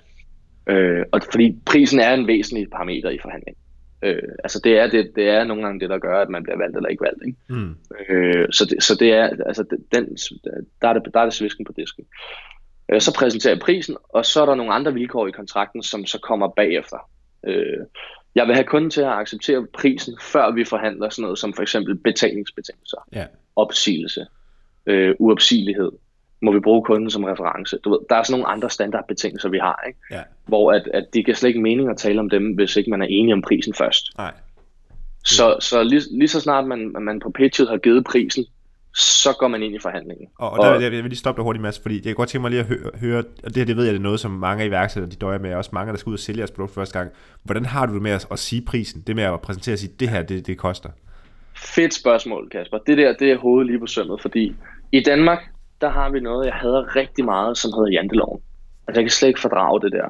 Øh, og fordi prisen er en væsentlig parameter i forhandlingen. Øh, altså det er, det, det er nogle gange det, der gør, at man bliver valgt eller ikke valgt. Ikke? Mm. Øh, så, det, så det er, altså den, der, er det, der er det svisken på disken. Øh, så præsenterer jeg prisen, og så er der nogle andre vilkår i kontrakten, som så kommer bagefter. Øh, jeg vil have kunden til at acceptere prisen, før vi forhandler sådan noget som for eksempel betalingsbetingelser, ja. opsigelse, øh, uopsigelighed, må vi bruge kunden som reference. Du ved, der er sådan nogle andre standardbetingelser, vi har, ikke? Ja. hvor at, at det giver slet ikke mening at tale om dem, hvis ikke man er enig om prisen først. Nej. Så, så lige, lige så snart man, man på pitchet har givet prisen, så går man ind i forhandlingen. Og, og der, og, jeg vil lige stoppe dig hurtigt, Mads, fordi jeg kan godt tænke mig lige at høre, høre og det her, det ved jeg, det er noget, som mange iværksættere, de døjer med, også mange, der skal ud og sælge jeres produkt første gang. Hvordan har du det med at, at sige prisen? Det med at præsentere og sige, det her, det, det koster? Fedt spørgsmål, Kasper. Det der, det er hovedet lige på sømmet, fordi i Danmark, der har vi noget, jeg hader rigtig meget, som hedder janteloven. Altså, jeg kan slet ikke fordrage det der.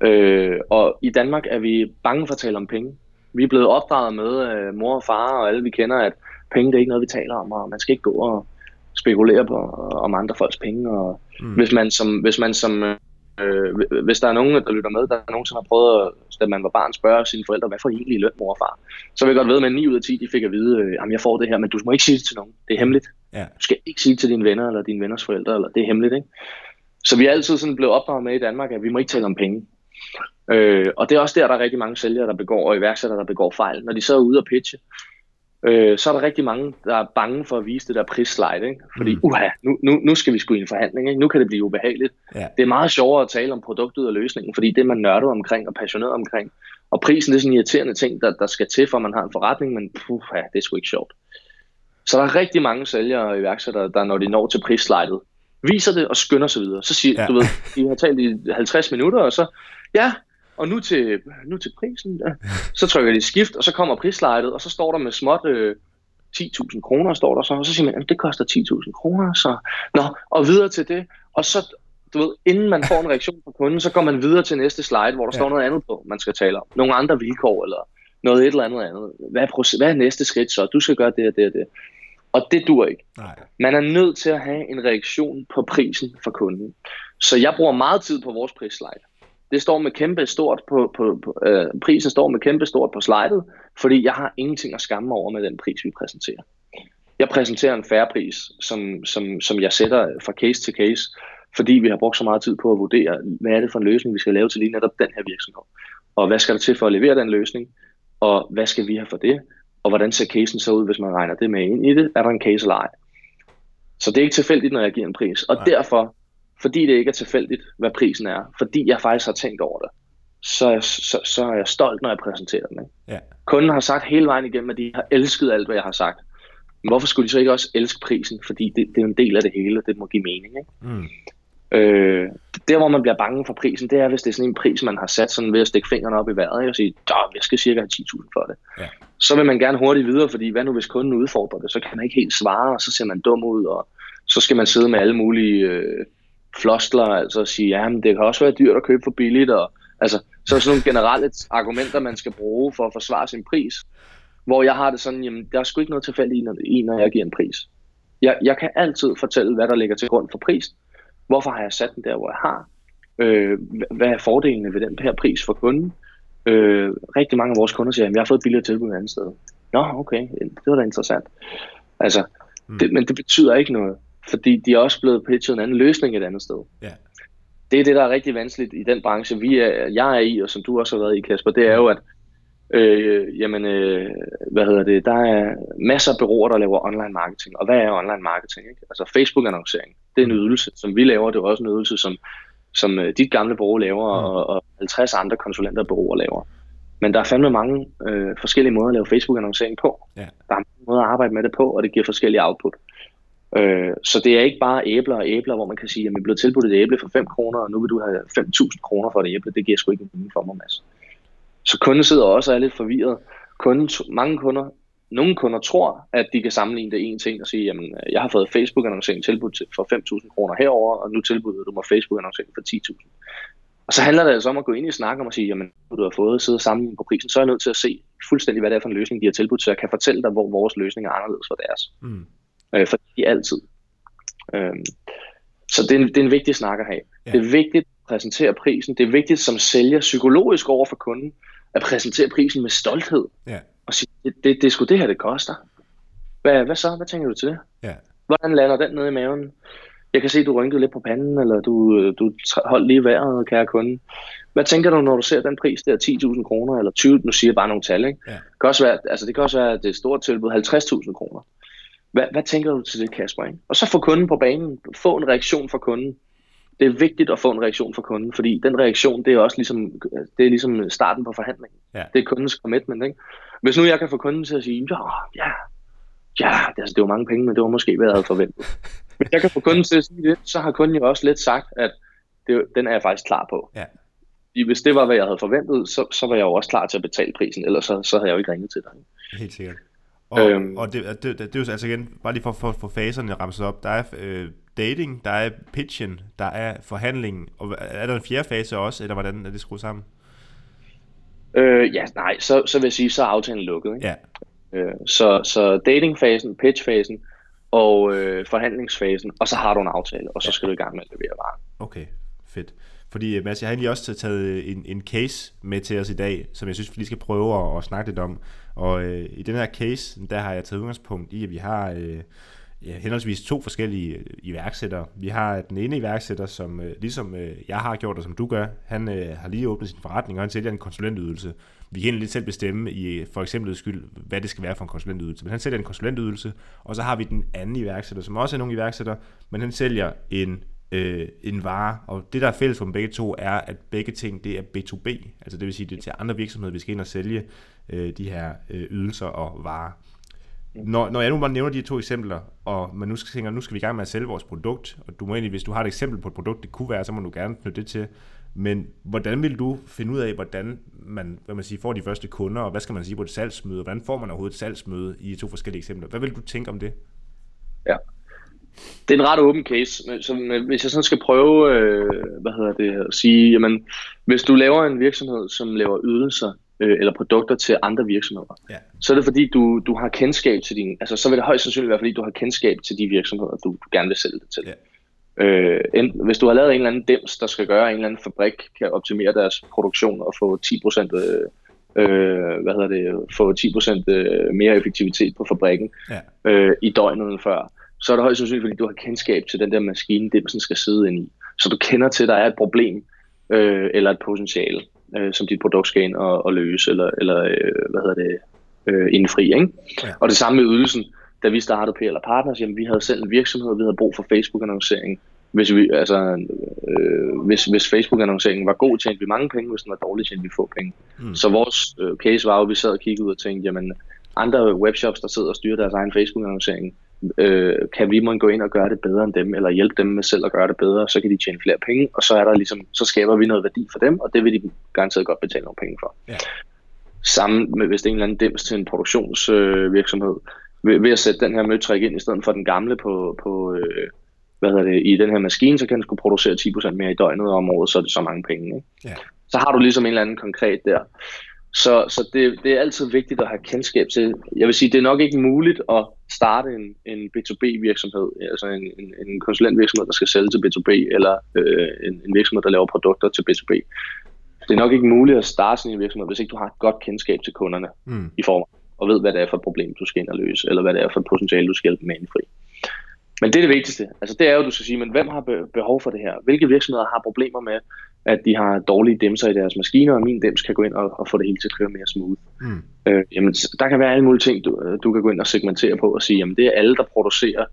Øh, og i Danmark er vi bange for at tale om penge. Vi er blevet opdraget med øh, mor og far og alle vi kender, at penge det er ikke noget, vi taler om, og man skal ikke gå og spekulere på om andre folks penge. Og mm. hvis man som, hvis man som øh, hvis der er nogen, der lytter med, der nogensinde har prøvet, at, da man var barn, spørge sine forældre, hvad får I egentlig løn, mor og far? Så vil jeg godt ved, at 9 ud af 10 de fik at vide, at jeg får det her, men du må ikke sige det til nogen. Det er hemmeligt. Ja. Du skal ikke sige det til dine venner eller dine venners forældre, eller det er hemmeligt. Ikke? Så vi er altid sådan blevet opdraget med i Danmark, at vi må ikke tale om penge. Øh, og det er også der, der er rigtig mange sælgere, der begår, og iværksættere, der begår fejl. Når de så er ude og pitche, øh, så er der rigtig mange, der er bange for at vise det der prisslide, ikke? Fordi, mm. uha, nu, nu, nu skal vi sgu i en forhandling, ikke? nu kan det blive ubehageligt. Ja. Det er meget sjovere at tale om produktet og løsningen, fordi det er man nørdet omkring og passioneret omkring. Og prisen det er sådan en irriterende ting, der, der skal til, for man har en forretning, men uha, det er sgu ikke sjovt. Så der er rigtig mange sælgere og iværksættere, der når de når til prisslidet, viser det og skynder sig videre. Så siger, ja. du ved, de har talt i 50 minutter, og så, ja, og nu til, nu til prisen, ja. så trykker de skift, og så kommer prislejet, og så står der med småt øh, 10.000 kroner, står der så, og så siger man, at det koster 10.000 kroner, så nå, og videre til det, og så, du ved, inden man får en reaktion fra kunden, så går man videre til næste slide, hvor der ja. står noget andet på, man skal tale om. Nogle andre vilkår, eller noget et eller andet andet. Hvad er, hvad er næste skridt så? Du skal gøre det og det og det. Og det dur ikke. Nej. Man er nødt til at have en reaktion på prisen for kunden. Så jeg bruger meget tid på vores prisslide. Det står med kæmpe stort på, på, på øh, prisen står med kæmpe stort på slidet, fordi jeg har ingenting at skamme over med den pris, vi præsenterer. Jeg præsenterer en færre pris, som, som, som jeg sætter fra case til case, fordi vi har brugt så meget tid på at vurdere, hvad er det for en løsning, vi skal lave til lige netop den her virksomhed. Og hvad skal der til for at levere den løsning, og hvad skal vi have for det, og hvordan ser casen så ud, hvis man regner det med ind i det, er der en case eller ej. Så det er ikke tilfældigt, når jeg giver en pris, og Nej. derfor fordi det ikke er tilfældigt, hvad prisen er, fordi jeg faktisk har tænkt over det, så, så, så er jeg stolt, når jeg præsenterer den. Ikke? Ja. Kunden har sagt hele vejen igennem, at de har elsket alt, hvad jeg har sagt. Men hvorfor skulle de så ikke også elske prisen? Fordi det, det er en del af det hele, det må give mening. Ikke? Mm. Øh, der, hvor man bliver bange for prisen, det er, hvis det er sådan en pris, man har sat sådan ved at stikke fingrene op i vejret ikke? og sige, jeg skal cirka have 10.000 for det. Ja. Så vil man gerne hurtigt videre, fordi hvad nu hvis kunden udfordrer det, så kan man ikke helt svare, og så ser man dum ud, og så skal man sidde med alle mulige øh, flostler, altså at sige, ja, men det kan også være dyrt at købe for billigt, og altså, så er sådan nogle generelle argumenter, man skal bruge for at forsvare sin pris, hvor jeg har det sådan, jamen, der er sgu ikke noget tilfældigt i, når jeg giver en pris. Jeg, jeg kan altid fortælle, hvad der ligger til grund for prisen. Hvorfor har jeg sat den der, hvor jeg har? Øh, hvad er fordelene ved den her pris for kunden? Øh, rigtig mange af vores kunder siger, at jeg har fået et billigere tilbud et andet sted. Nå, okay, det var da interessant. Altså, mm. det, men det betyder ikke noget fordi de er også blevet pitchet en anden løsning et andet sted. Ja. Det er det, der er rigtig vanskeligt i den branche, vi er, jeg er i, og som du også har været i, Kasper, det er jo, at øh, jamen, øh, hvad hedder det, der er masser af bureauer, der laver online marketing. Og hvad er online marketing? Ikke? Altså Facebook-annoncering, det er en mm. ydelse, som vi laver, det er også en ydelse, som, som øh, dit gamle bureau laver, mm. og, og 50 andre konsulenter og bureauer laver. Men der er fandme mange øh, forskellige måder at lave Facebook-annoncering på. Ja. Der er mange måder at arbejde med det på, og det giver forskellige output. Øh, så det er ikke bare æbler og æbler, hvor man kan sige, at vi er blevet tilbudt et æble for 5 kroner, og nu vil du have 5.000 kroner for et æble. Det giver sgu ikke nogen for mig, Mads. Så kunden sidder også og er lidt forvirret. Kunden, mange kunder, nogle kunder tror, at de kan sammenligne det en ting og sige, jamen, jeg har fået Facebook-annoncering tilbudt for 5.000 kroner herover, og nu tilbyder du mig Facebook-annoncering for 10.000. Og så handler det altså om at gå ind i snak om at sige, jamen, du har fået sidde sammen på prisen, så er jeg nødt til at se fuldstændig, hvad det er for en løsning, de har tilbudt, så jeg kan fortælle dig, hvor vores løsning er anderledes for deres. Mm. Øh, for de altid. Øh, så det er, en, det er en vigtig snak at have. Ja. Det er vigtigt at præsentere prisen. Det er vigtigt som sælger psykologisk over for kunden, at præsentere prisen med stolthed. Ja. Og sige, det, det, det er sgu det her, det koster. Hvad, hvad så? Hvad tænker du til det? Ja. Hvordan lander den nede i maven? Jeg kan se, du rynkede lidt på panden, eller du, du holdt lige vejret, kære kunde. Hvad tænker du, når du ser den pris der, 10.000 kroner, eller 20, nu siger jeg bare nogle tal, ikke? Ja. Det, kan også være, altså det kan også være, at det er et stort tilbud, 50.000 kroner. Hvad, hvad tænker du til det, Kasper? Ikke? Og så få kunden på banen, få en reaktion fra kunden. Det er vigtigt at få en reaktion fra kunden, fordi den reaktion, det er også ligesom, det er ligesom starten på forhandlingen. Ja. Det er kundens commitment. Ikke? Hvis nu jeg kan få kunden til at sige, ja, ja, ja, det, altså, det var mange penge, men det var måske, hvad jeg havde forventet. Hvis jeg kan få kunden til at sige det, så har kunden jo også lidt sagt, at det, den er jeg faktisk klar på. Ja. Hvis det var, hvad jeg havde forventet, så, så var jeg jo også klar til at betale prisen, ellers så, så havde jeg jo ikke ringet til dig. Helt sikkert. Og, øhm, og det, det, det, det er jo altså igen, bare lige for at få for, faserne ramset op, der er øh, dating, der er pitchen, der er forhandlingen, og er der en fjerde fase også, eller hvordan er det skruet sammen? Øh, ja, nej, så, så vil jeg sige, så er aftalen lukket. Ikke? Ja. Øh, så, så datingfasen, pitchfasen og øh, forhandlingsfasen, og så har du en aftale, og så skal du i gang med at levere varen. Okay, fedt. Fordi Mads, jeg har egentlig også taget en, en case med til os i dag, som jeg synes, vi lige skal prøve at, at snakke lidt om. Og øh, i den her case, der har jeg taget udgangspunkt i, at vi har øh, ja, henholdsvis to forskellige øh, iværksættere. Vi har den ene iværksætter, som øh, ligesom øh, jeg har gjort, og som du gør, han øh, har lige åbnet sin forretning, og han sælger en konsulentydelse. Vi kan egentlig lidt selv bestemme i øh, for eksempel skyld, hvad det skal være for en konsulentydelse. Men han sælger en konsulentydelse, og så har vi den anden iværksætter, som også er nogle iværksætter, men han sælger en øh, en vare, og det der er fælles for dem begge to er, at begge ting det er B2B, altså det vil sige, det er til andre virksomheder, vi skal ind og sælge øh, de her øh, ydelser og varer. Når, når jeg nu bare nævner de to eksempler, og man nu skal tænke, nu skal vi i gang med at sælge vores produkt, og du må egentlig, hvis du har et eksempel på et produkt, det kunne være, så må du gerne knytte det til. Men hvordan vil du finde ud af, hvordan man, hvad man siger, får de første kunder, og hvad skal man sige på et salgsmøde, og hvordan får man overhovedet et salgsmøde i de to forskellige eksempler? Hvad vil du tænke om det? Ja, det er en ret åben case. Så hvis jeg sådan skal prøve, øh, hvad hedder det, at sige, jamen, hvis du laver en virksomhed, som laver ydelser øh, eller produkter til andre virksomheder, ja. så er det fordi, du, du har kendskab til din, altså så vil det højst sandsynligt være, fordi du har kendskab til de virksomheder, du, du gerne vil sælge det til. Ja. Øh, enten, hvis du har lavet en eller anden dims, der skal gøre, at en eller anden fabrik kan optimere deres produktion og få 10% øh, øh, hvad hedder det, få 10% øh, mere effektivitet på fabrikken ja. øh, i døgnet end før, så er det højst sandsynligt, fordi du har kendskab til den der maskine, dimsen skal sidde ind i. Så du kender til, at der er et problem øh, eller et potentiale, øh, som dit produkt skal ind og, og løse, eller, eller øh, hvad hedder det, øh, indfri. Ikke? Ja. Og det samme med ydelsen. Da vi startede PL Partners, jamen, vi havde selv en virksomhed, vi havde brug for Facebook-annoncering. Hvis, vi, altså, øh, hvis, hvis Facebook-annonceringen var god, tjente vi mange penge, hvis den var dårlig, tjente vi få penge. Mm. Så vores øh, case var jo, at vi sad og kiggede ud og tænkte, jamen, andre webshops, der sidder og styrer deres egen Facebook-annoncering, øh, kan vi må gå ind og gøre det bedre end dem, eller hjælpe dem med selv at gøre det bedre, så kan de tjene flere penge, og så er der ligesom, så skaber vi noget værdi for dem, og det vil de garanteret godt betale nogle penge for. Ja. Sammen med, hvis det er en eller anden dims til en produktionsvirksomhed, øh, ved, ved at sætte den her møtrik ind i stedet for den gamle på, på øh, hvad hedder det, i den her maskine, så kan den skulle producere 10% mere i døgnet om året, så er det så mange penge. Ikke? Ja. Så har du ligesom en eller anden konkret der. Så, så det, det er altid vigtigt at have kendskab til. Jeg vil sige, det er nok ikke muligt at starte en, en B2B-virksomhed, altså en, en, en konsulentvirksomhed, der skal sælge til B2B, eller øh, en, en virksomhed, der laver produkter til B2B. Det er nok ikke muligt at starte sådan en virksomhed, hvis ikke du har et godt kendskab til kunderne mm. i form og ved, hvad det er for et problem, du skal ind og løse, eller hvad det er for et potentiale, du skal hjælpe med indfri. Men det er det vigtigste. Altså det er jo, du skal sige, men hvem har behov for det her? Hvilke virksomheder har problemer med, at de har dårlige dimser i deres maskiner, og min dims kan gå ind og, og få det hele til at køre mere smooth. Mm. Øh, jamen, der kan være alle mulige ting, du, du kan gå ind og segmentere på og sige, jamen det er alle, der producerer,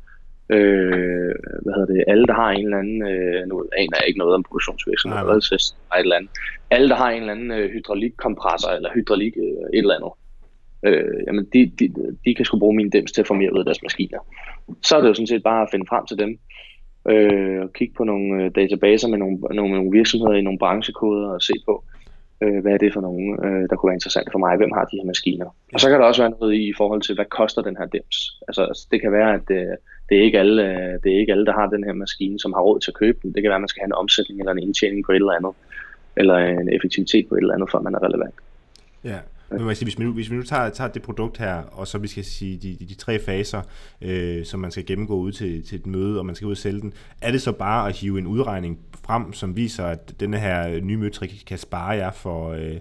øh, hvad hedder det, alle, der har en eller anden, øh, nu aner jeg ikke noget om produktionsvirksomhed, eller et eller andet, alle, der har en eller anden øh, hydraulikkompressor, eller hydraulik øh, et eller andet, øh, jamen de, de, de kan sgu bruge min dims til at få mere ud af deres maskiner. Så er det jo sådan set bare at finde frem til dem, øh, og kigge på nogle øh, databaser med nogle, nogle, nogle virksomheder i nogle branchekoder og se på, øh, hvad er det for nogen, øh, der kunne være interessant for mig, hvem har de her maskiner. Og så kan der også være noget i, i forhold til, hvad koster den her dims. Altså, altså det kan være, at det, det, er ikke alle, øh, det er ikke alle, der har den her maskine, som har råd til at købe den. Det kan være, at man skal have en omsætning eller en indtjening på et eller andet. eller en effektivitet på et eller andet, for man er relevant. Ja, men man siger, hvis, vi nu, hvis vi nu tager, tager det produkt her, og så vi skal sige de, de, de tre faser, øh, som man skal gennemgå ud til, til et møde, og man skal ud og sælge den, er det så bare at hive en udregning frem, som viser, at denne her nye møtrik kan spare jer for... Øh,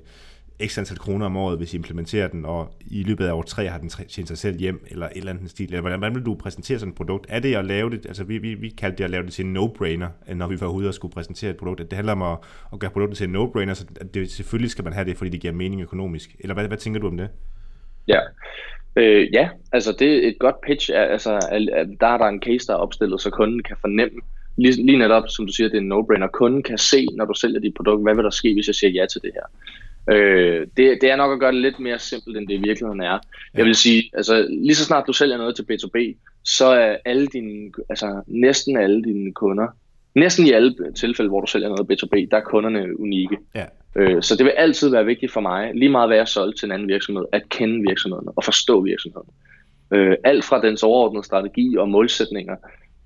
x antal kroner om året, hvis I implementerer den, og i løbet af år tre har den tjent sig selv hjem, eller et eller andet stil. Eller hvordan, hvordan vil du præsentere sådan et produkt? Er det at lave det, altså vi, vi, vi kaldte det at lave det til en no-brainer, når vi var ude og skulle præsentere et produkt. Det handler om at, at gøre produktet til en no-brainer, så det, selvfølgelig skal man have det, fordi det giver mening økonomisk. Eller hvad, hvad tænker du om det? Ja, øh, ja, altså det er et godt pitch. Altså, der er der en case, der er opstillet, så kunden kan fornemme, lige, lige netop, som du siger, det er en no-brainer. Kunden kan se, når du sælger dit produkt, hvad vil der ske, hvis jeg siger ja til det her. Øh, det, det er nok at gøre det lidt mere simpelt, end det i virkeligheden er. Jeg vil sige, altså lige så snart du sælger noget til B2B, så er alle dine, altså næsten alle dine kunder, næsten i alle tilfælde, hvor du sælger noget B2B, der er kunderne unikke. Ja. Øh, så det vil altid være vigtigt for mig, lige meget hvad jeg solgt til en anden virksomhed, at kende virksomheden og forstå virksomheden. Øh, alt fra dens overordnede strategi og målsætninger,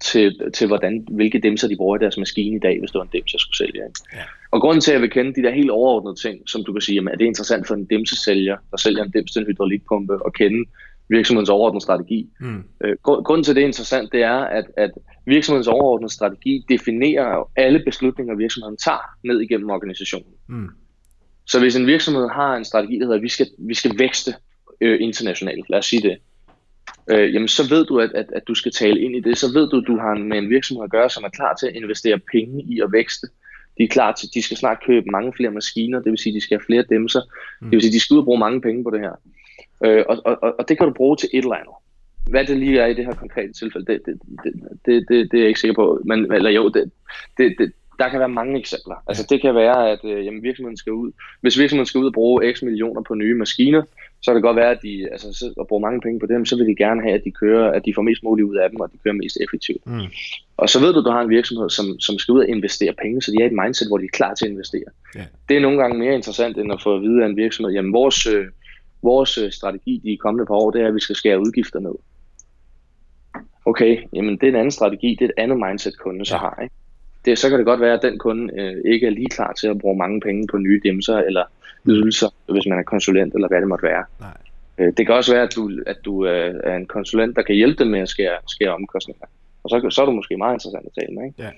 til, til hvordan, hvilke dimser de bruger i deres maskine i dag, hvis det var en dims, jeg skulle sælge. Ikke? Ja. Og grunden til, at jeg vil kende de der helt overordnede ting, som du kan sige, jamen, er det interessant for en dimsesælger, der sælger en dims til en hydraulikpumpe, og kende virksomhedens overordnede strategi. Mm. Øh, grunden til, det er interessant, det er, at, at virksomhedens overordnede strategi definerer alle beslutninger, virksomheden tager ned igennem organisationen. Mm. Så hvis en virksomhed har en strategi, der hedder, at vi skal, vi skal vækste øh, internationalt, lad os sige det, øh, jamen så ved du, at, at, at du skal tale ind i det. Så ved du, at du har med en virksomhed at gøre, som er klar til at investere penge i at vækste. De er klar til, de skal snart købe mange flere maskiner, det vil sige, de skal have flere dæmser. Mm. Det vil sige, de skal ud og bruge mange penge på det her. Øh, og, og, og det kan du bruge til et eller andet. Hvad det lige er i det her konkrete tilfælde, det, det, det, det, det, er jeg ikke sikker på. Men, eller jo, det, det, det, der kan være mange eksempler. Altså det kan være, at øh, jamen, virksomheden skal ud, hvis virksomheden skal ud og bruge x millioner på nye maskiner, så kan det godt være, at de altså, så, at bruge mange penge på dem, så vil de gerne have, at de kører, at de får mest muligt ud af dem, og de kører mest effektivt. Mm. Og så ved du, at du har en virksomhed, som, som skal ud og investere penge, så de er i et mindset, hvor de er klar til at investere. Yeah. Det er nogle gange mere interessant, end at få at vide af en virksomhed, jamen vores, øh, vores øh, strategi de kommende par år, det er, at vi skal skære udgifter ned. Okay, jamen det er en anden strategi, det er et andet mindset, kunden så har. Ikke? Det, så kan det godt være, at den kunde øh, ikke er lige klar til at bruge mange penge på nye dimser, eller ydelser, hvis man er konsulent, eller hvad det måtte være. Nej. Øh, det kan også være, at du, at du øh, er en konsulent, der kan hjælpe dem med at skære, skære omkostninger. Og så, så er du måske meget interessant at tale med. Ikke? Ja.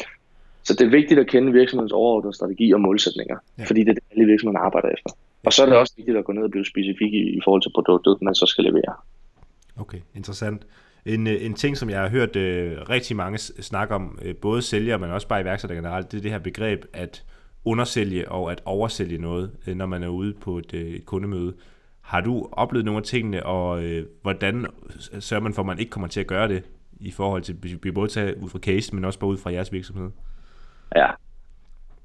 Så det er vigtigt at kende virksomhedens overordnede strategi og målsætninger, ja. fordi det er det, alle virksomheder arbejder efter. Og så er det også vigtigt at gå ned og blive specifik i, i forhold til produktet, man så skal levere. Okay, interessant. En, en ting, som jeg har hørt øh, rigtig mange snakke om, øh, både sælgere, men også bare iværksætter generelt, det er det her begreb, at undersælge og at oversælge noget, øh, når man er ude på et, øh, et kundemøde. Har du oplevet nogle af tingene, og øh, hvordan sørger man for, at man ikke kommer til at gøre det, i forhold til, vi både tager ud fra case, men også bare ud fra jeres virksomhed? Ja.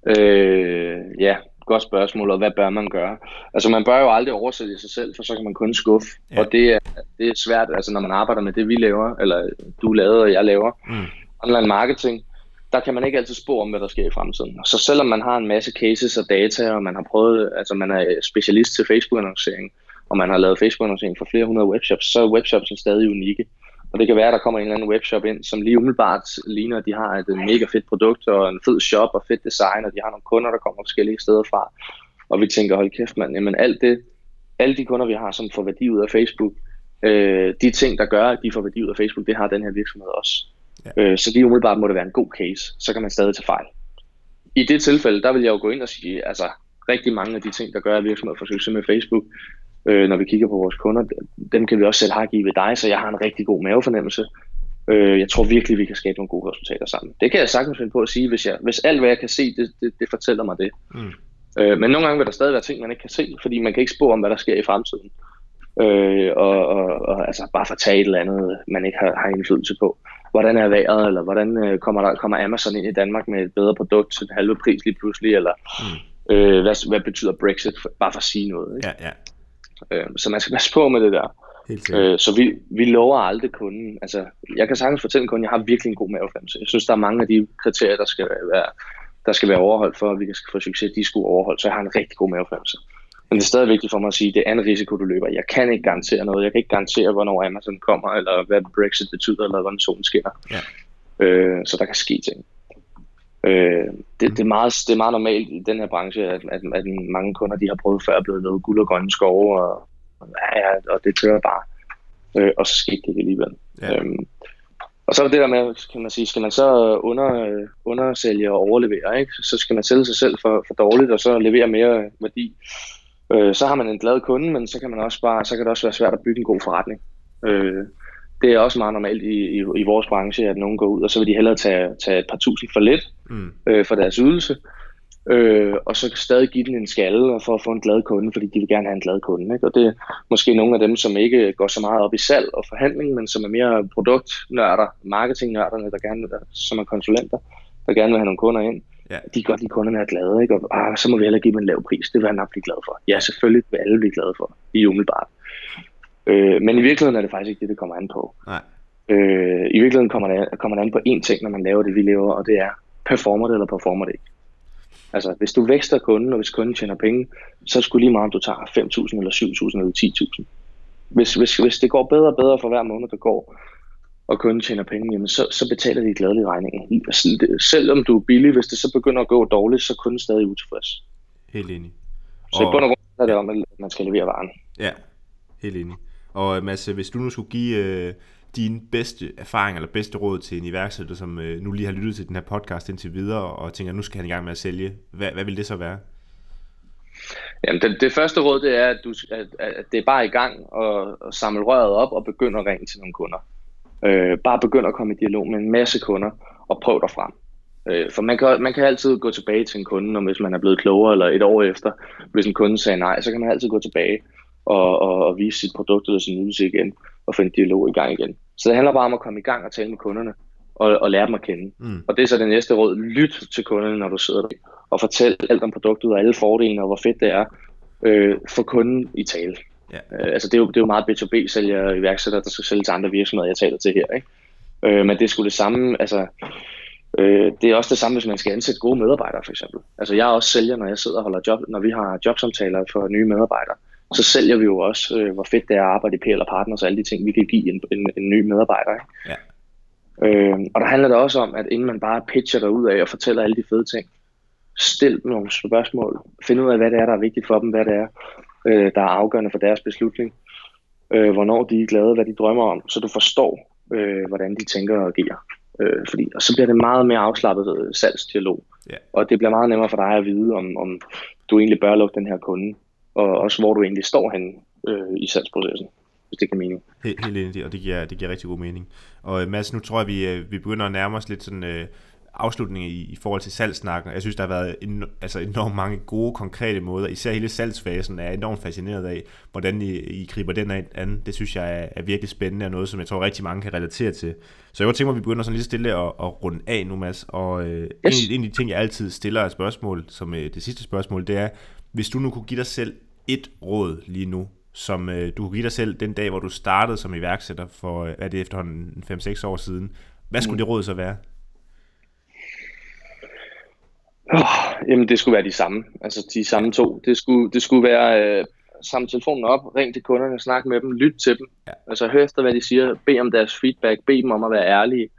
Øh, ja, godt spørgsmål, og hvad bør man gøre? Altså man bør jo aldrig oversælge sig selv, for så kan man kun skuffe. Ja. Og det er, det er svært, altså når man arbejder med det, vi laver, eller du lavede, og jeg laver, mm. online marketing, der kan man ikke altid spå om, hvad der sker i fremtiden. Så selvom man har en masse cases og data, og man har prøvet, altså man er specialist til Facebook-annoncering, og man har lavet Facebook-annoncering for flere hundrede webshops, så er webshops stadig unikke. Og det kan være, at der kommer en eller anden webshop ind, som lige umiddelbart ligner, at de har et mega fedt produkt og en fed shop og fedt design, og de har nogle kunder, der kommer forskellige steder fra. Og vi tænker, hold kæft mand, jamen alt det, alle de kunder, vi har, som får værdi ud af Facebook, øh, de ting, der gør, at de får værdi ud af Facebook, det har den her virksomhed også. Ja. Øh, så lige umiddelbart må det være en god case, så kan man stadig tage fejl. I det tilfælde, der vil jeg jo gå ind og sige, altså rigtig mange af de ting, der gør, at virksomheder får succes med Facebook, øh, når vi kigger på vores kunder, dem kan vi også selv have ved dig, så jeg har en rigtig god mavefornemmelse. Øh, jeg tror virkelig, vi kan skabe nogle gode resultater sammen. Det kan jeg sagtens finde på at sige, hvis, jeg, hvis alt, hvad jeg kan se, det, det, det fortæller mig det. Mm. Øh, men nogle gange vil der stadig være ting, man ikke kan se, fordi man kan ikke spå om, hvad der sker i fremtiden. Øh, og, og, og altså bare fortage et eller andet, man ikke har, har indflydelse på. Hvordan er vejret, eller hvordan øh, kommer, der, kommer Amazon ind i Danmark med et bedre produkt til en halve pris lige pludselig, eller mm. øh, hvad, hvad betyder Brexit, for, bare for at sige noget. Ikke? Ja, ja. Øh, så man skal passe på med det der. Øh, så vi, vi lover aldrig kunden. Altså, jeg kan sagtens fortælle kunden, at jeg har virkelig en god mavefornemmelse. Jeg synes, der er mange af de kriterier, der skal være, der skal være overholdt for, at vi kan få succes, de skulle overholdt. Så jeg har en rigtig god mavefornemmelse. Men det er stadig vigtigt for mig at sige, at det er en risiko, du løber. Jeg kan ikke garantere noget. Jeg kan ikke garantere, hvornår Amazon kommer, eller hvad Brexit betyder, eller hvordan solen skinner. Ja. Øh, så der kan ske ting. Øh, det, det, er meget, det er meget normalt i den her branche, at, at, at mange kunder de har prøvet før at blive noget guld og grønne skove, og, ja, og det kører bare. Øh, og så skete det ikke alligevel. Ja. Øhm, og så er det der med, kan man sige, skal man så under, undersælge og overlevere, ikke? så skal man sælge sig selv for, for dårligt, og så levere mere værdi. Øh, så har man en glad kunde, men så kan, man også bare, så kan det også være svært at bygge en god forretning. Øh, det er også meget normalt i, i, i vores branche, at nogen går ud, og så vil de hellere tage, tage et par tusind for lidt mm. øh, for deres ydelse, øh, og så stadig give den en skalle for at få en glad kunde, fordi de vil gerne have en glad kunde. Ikke? Og det er måske nogle af dem, som ikke går så meget op i salg og forhandling, men som er mere produktnørder, marketingnørderne, der gerne, som er konsulenter, der gerne vil have nogle kunder ind. Ja. De kan godt lide, kunderne er glade, ikke? og ah, så må vi heller give dem en lav pris. Det vil han nok blive glad for. Ja, selvfølgelig vil alle blive glade for, i umiddelbart. Øh, men i virkeligheden er det faktisk ikke det, det kommer an på. Nej. Øh, I virkeligheden kommer det, kommer det an på én ting, når man laver det, vi laver, og det er, performer det eller performer det ikke. Altså, hvis du vækster kunden, og hvis kunden tjener penge, så skulle lige meget, om du tager 5.000 eller 7.000 eller 10.000. Hvis, hvis, hvis det går bedre og bedre for hver måned, der går, og kunden tjener penge, jamen så, så betaler de glædelige regningen. Selvom du er billig, hvis det så begynder at gå dårligt, så er kunden stadig utilfreds. Helt enig. Så og... i bund og grund er det om, at man skal levere varen. Ja, helt enig. Og øh, Mads, hvis du nu skulle give øh, din bedste erfaring eller bedste råd til en iværksætter, som øh, nu lige har lyttet til den her podcast indtil videre, og tænker, at nu skal han i gang med at sælge, hvad, hvad vil det så være? Jamen, det, det første råd, det er, at, du, at, at det er bare i gang og, og samle røret op og begynde at ringe til nogle kunder. Øh, bare begynde at komme i dialog med en masse kunder og prøv dig frem. Øh, for man kan, man kan altid gå tilbage til en kunde, og hvis man er blevet klogere, eller et år efter, hvis en kunde sagde nej, så kan man altid gå tilbage og, og, og vise sit produkt eller sin ydelse igen, og få en dialog i gang igen. Så det handler bare om at komme i gang og tale med kunderne, og, og lære dem at kende. Mm. Og det er så det næste råd. Lyt til kunderne, når du sidder der, og fortæl alt om produktet og alle fordelene, og hvor fedt det er. Øh, for kunden i tale. Yeah. Øh, altså det er, jo, det er jo meget B2B-sælgere og iværksættere, der skal sælge til andre virksomheder, jeg taler til her. Ikke? Øh, men det skulle det samme, altså øh, det er også det samme, hvis man skal ansætte gode medarbejdere for eksempel. Altså jeg er også sælger, når jeg sidder og holder job, når vi har jobsamtaler for nye medarbejdere så sælger vi jo også, øh, hvor fedt det er at arbejde i PL Partners og alle de ting, vi kan give en, en, en ny medarbejder. Ikke? Ja. Øh, og der handler det også om, at inden man bare pitcher dig ud af og fortæller alle de fede ting, stil nogle spørgsmål. Find ud af, hvad det er, der er vigtigt for dem, hvad det er, øh, der er afgørende for deres beslutning. Øh, hvornår de er glade, hvad de drømmer om, så du forstår, øh, hvordan de tænker og agerer. Øh, fordi, og så bliver det meget mere afslappet salgsdialog. Yeah. Og det bliver meget nemmere for dig at vide, om, om du egentlig bør lukke den her kunde og også hvor du egentlig står henne øh, i salgsprocessen, hvis det kan mening. Helt, helt enig, og det giver, det giver rigtig god mening. Og øh, Mads, nu tror jeg, vi, øh, vi begynder at nærme os lidt sådan... Øh, afslutning i, i forhold til salgsnakken. Jeg synes, der har været en, altså enormt mange gode, konkrete måder. Især hele salgsfasen er enormt fascineret af, hvordan I, I griber den an. Det synes jeg er, er virkelig spændende og noget, som jeg tror rigtig mange kan relatere til. Så jeg kunne tænke mig, at vi begynder sådan lige stille at, at runde af nu, Mads. Og øh, yes. en, en af de ting, jeg altid stiller et spørgsmål, som øh, det sidste spørgsmål, det er, hvis du nu kunne give dig selv et råd lige nu, som øh, du kunne give dig selv den dag, hvor du startede som iværksætter for, øh, er det efterhånden, 5-6 år siden. Hvad skulle mm. det råd så være? Oh, jamen, det skulle være de samme. Altså de samme to. Det skulle, det skulle være øh, samle telefonen op, ring til kunderne, snak med dem, lyt til dem. Ja. Altså hør efter, hvad de siger, bed om deres feedback, bed dem om at være ærlige,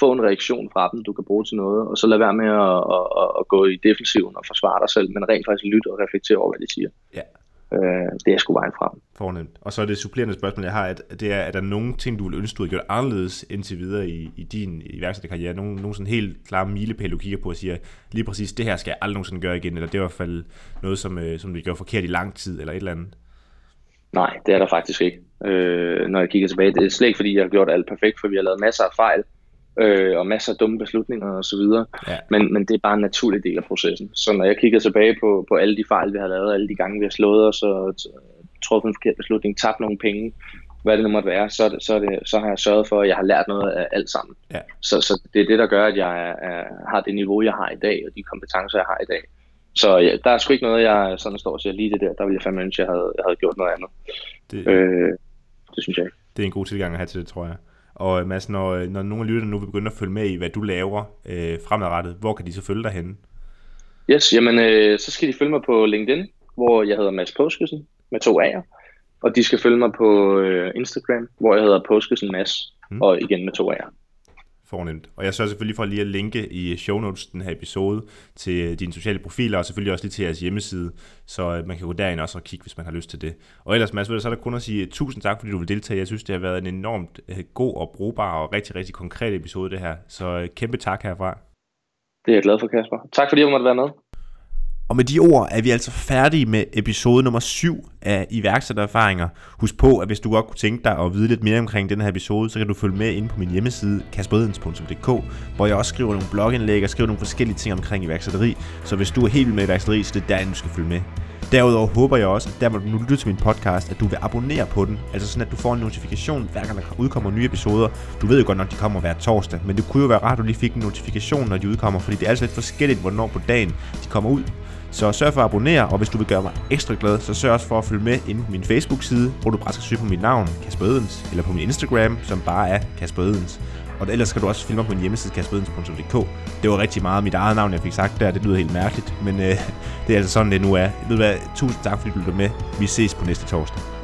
få en reaktion fra dem, du kan bruge til noget, og så lad være med at, at, at, at gå i defensiven og forsvare dig selv, men rent faktisk lytte og reflektere over, hvad de siger. Ja. Øh, det er sgu vejen frem. Fornemt. Og så er det supplerende spørgsmål, jeg har, at det er, er der nogle ting, du vil ønske, du har gjort anderledes indtil videre i, i din iværksætterkarriere? Nogle, nogle sådan helt klare milepæle, du kigger på og siger, lige præcis det her skal jeg aldrig nogensinde gøre igen, eller det er i hvert fald noget, som, øh, som du gjorde forkert i lang tid, eller et eller andet? Nej, det er der faktisk ikke. Øh, når jeg kigger tilbage, det er slet ikke fordi, jeg har gjort alt perfekt, for vi har lavet masser af fejl øh, og masser af dumme beslutninger og så videre. Ja. Men, men det er bare en naturlig del af processen. Så når jeg kigger tilbage på, på alle de fejl, vi har lavet, alle de gange, vi har slået os og truffet en forkert beslutning, tabt nogle penge, hvad det nu måtte være, så, det, så, det, så har jeg sørget for, at jeg har lært noget af alt sammen. Ja. Så, så det er det, der gør, at jeg er, er, har det niveau, jeg har i dag, og de kompetencer, jeg har i dag. Så ja, der er sgu ikke noget, jeg sådan står og siger, lige det der, der ville jeg fandme ønske, jeg havde, jeg havde gjort noget andet. Det, øh, det synes jeg ikke. Det er en god tilgang at have til det, tror jeg. Og øh, Mads, når, øh, når nogle af lytterne nu vil begynde at følge med i, hvad du laver øh, fremadrettet, hvor kan de så følge dig henne? Yes, jamen øh, så skal de følge mig på LinkedIn, hvor jeg hedder Mads Påskesen med to A'er. Og de skal følge mig på øh, Instagram, hvor jeg hedder Påskesen Mads, mm. og igen med to A'er fornemt. Og jeg sørger selvfølgelig for lige at linke i show notes den her episode til dine sociale profiler, og selvfølgelig også lige til jeres hjemmeside, så øh, man kan gå derind også og kigge, hvis man har lyst til det. Og ellers, Mads, så er der kun at sige øh, tusind tak, fordi du vil deltage. Jeg synes, det har været en enormt øh, god og brugbar og rigtig, rigtig konkret episode, det her. Så kæmpe tak herfra. Det er jeg glad for, Kasper. Tak fordi jeg måtte være med. Og med de ord er vi altså færdige med episode nummer 7 af iværksættererfaringer. Husk på, at hvis du godt kunne tænke dig at vide lidt mere omkring den her episode, så kan du følge med inde på min hjemmeside kasperidens.dk, hvor jeg også skriver nogle blogindlæg og skriver nogle forskellige ting omkring iværksætteri. Så hvis du er helt vild med iværksætteri, så det er der, du skal følge med. Derudover håber jeg også, at der hvor du nu lytter til min podcast, at du vil abonnere på den. Altså sådan, at du får en notifikation, hver gang der udkommer nye episoder. Du ved jo godt nok, de kommer hver torsdag, men det kunne jo være rart, at du lige fik en notifikation, når de udkommer, fordi det er altså lidt forskelligt, hvornår på dagen de kommer ud. Så sørg for at abonnere, og hvis du vil gøre mig ekstra glad, så sørg også for at følge med inde på min Facebook-side, hvor du bare skal søge på mit navn, Kasper Edens, eller på min Instagram, som bare er Kasper Edens. Og ellers skal du også filme på min hjemmeside, kasperedens.dk. Det var rigtig meget mit eget navn, jeg fik sagt der. Det lyder helt mærkeligt, men øh, det er altså sådan, det nu er. Ved du hvad? Tusind tak, fordi du lyttede med. Vi ses på næste torsdag.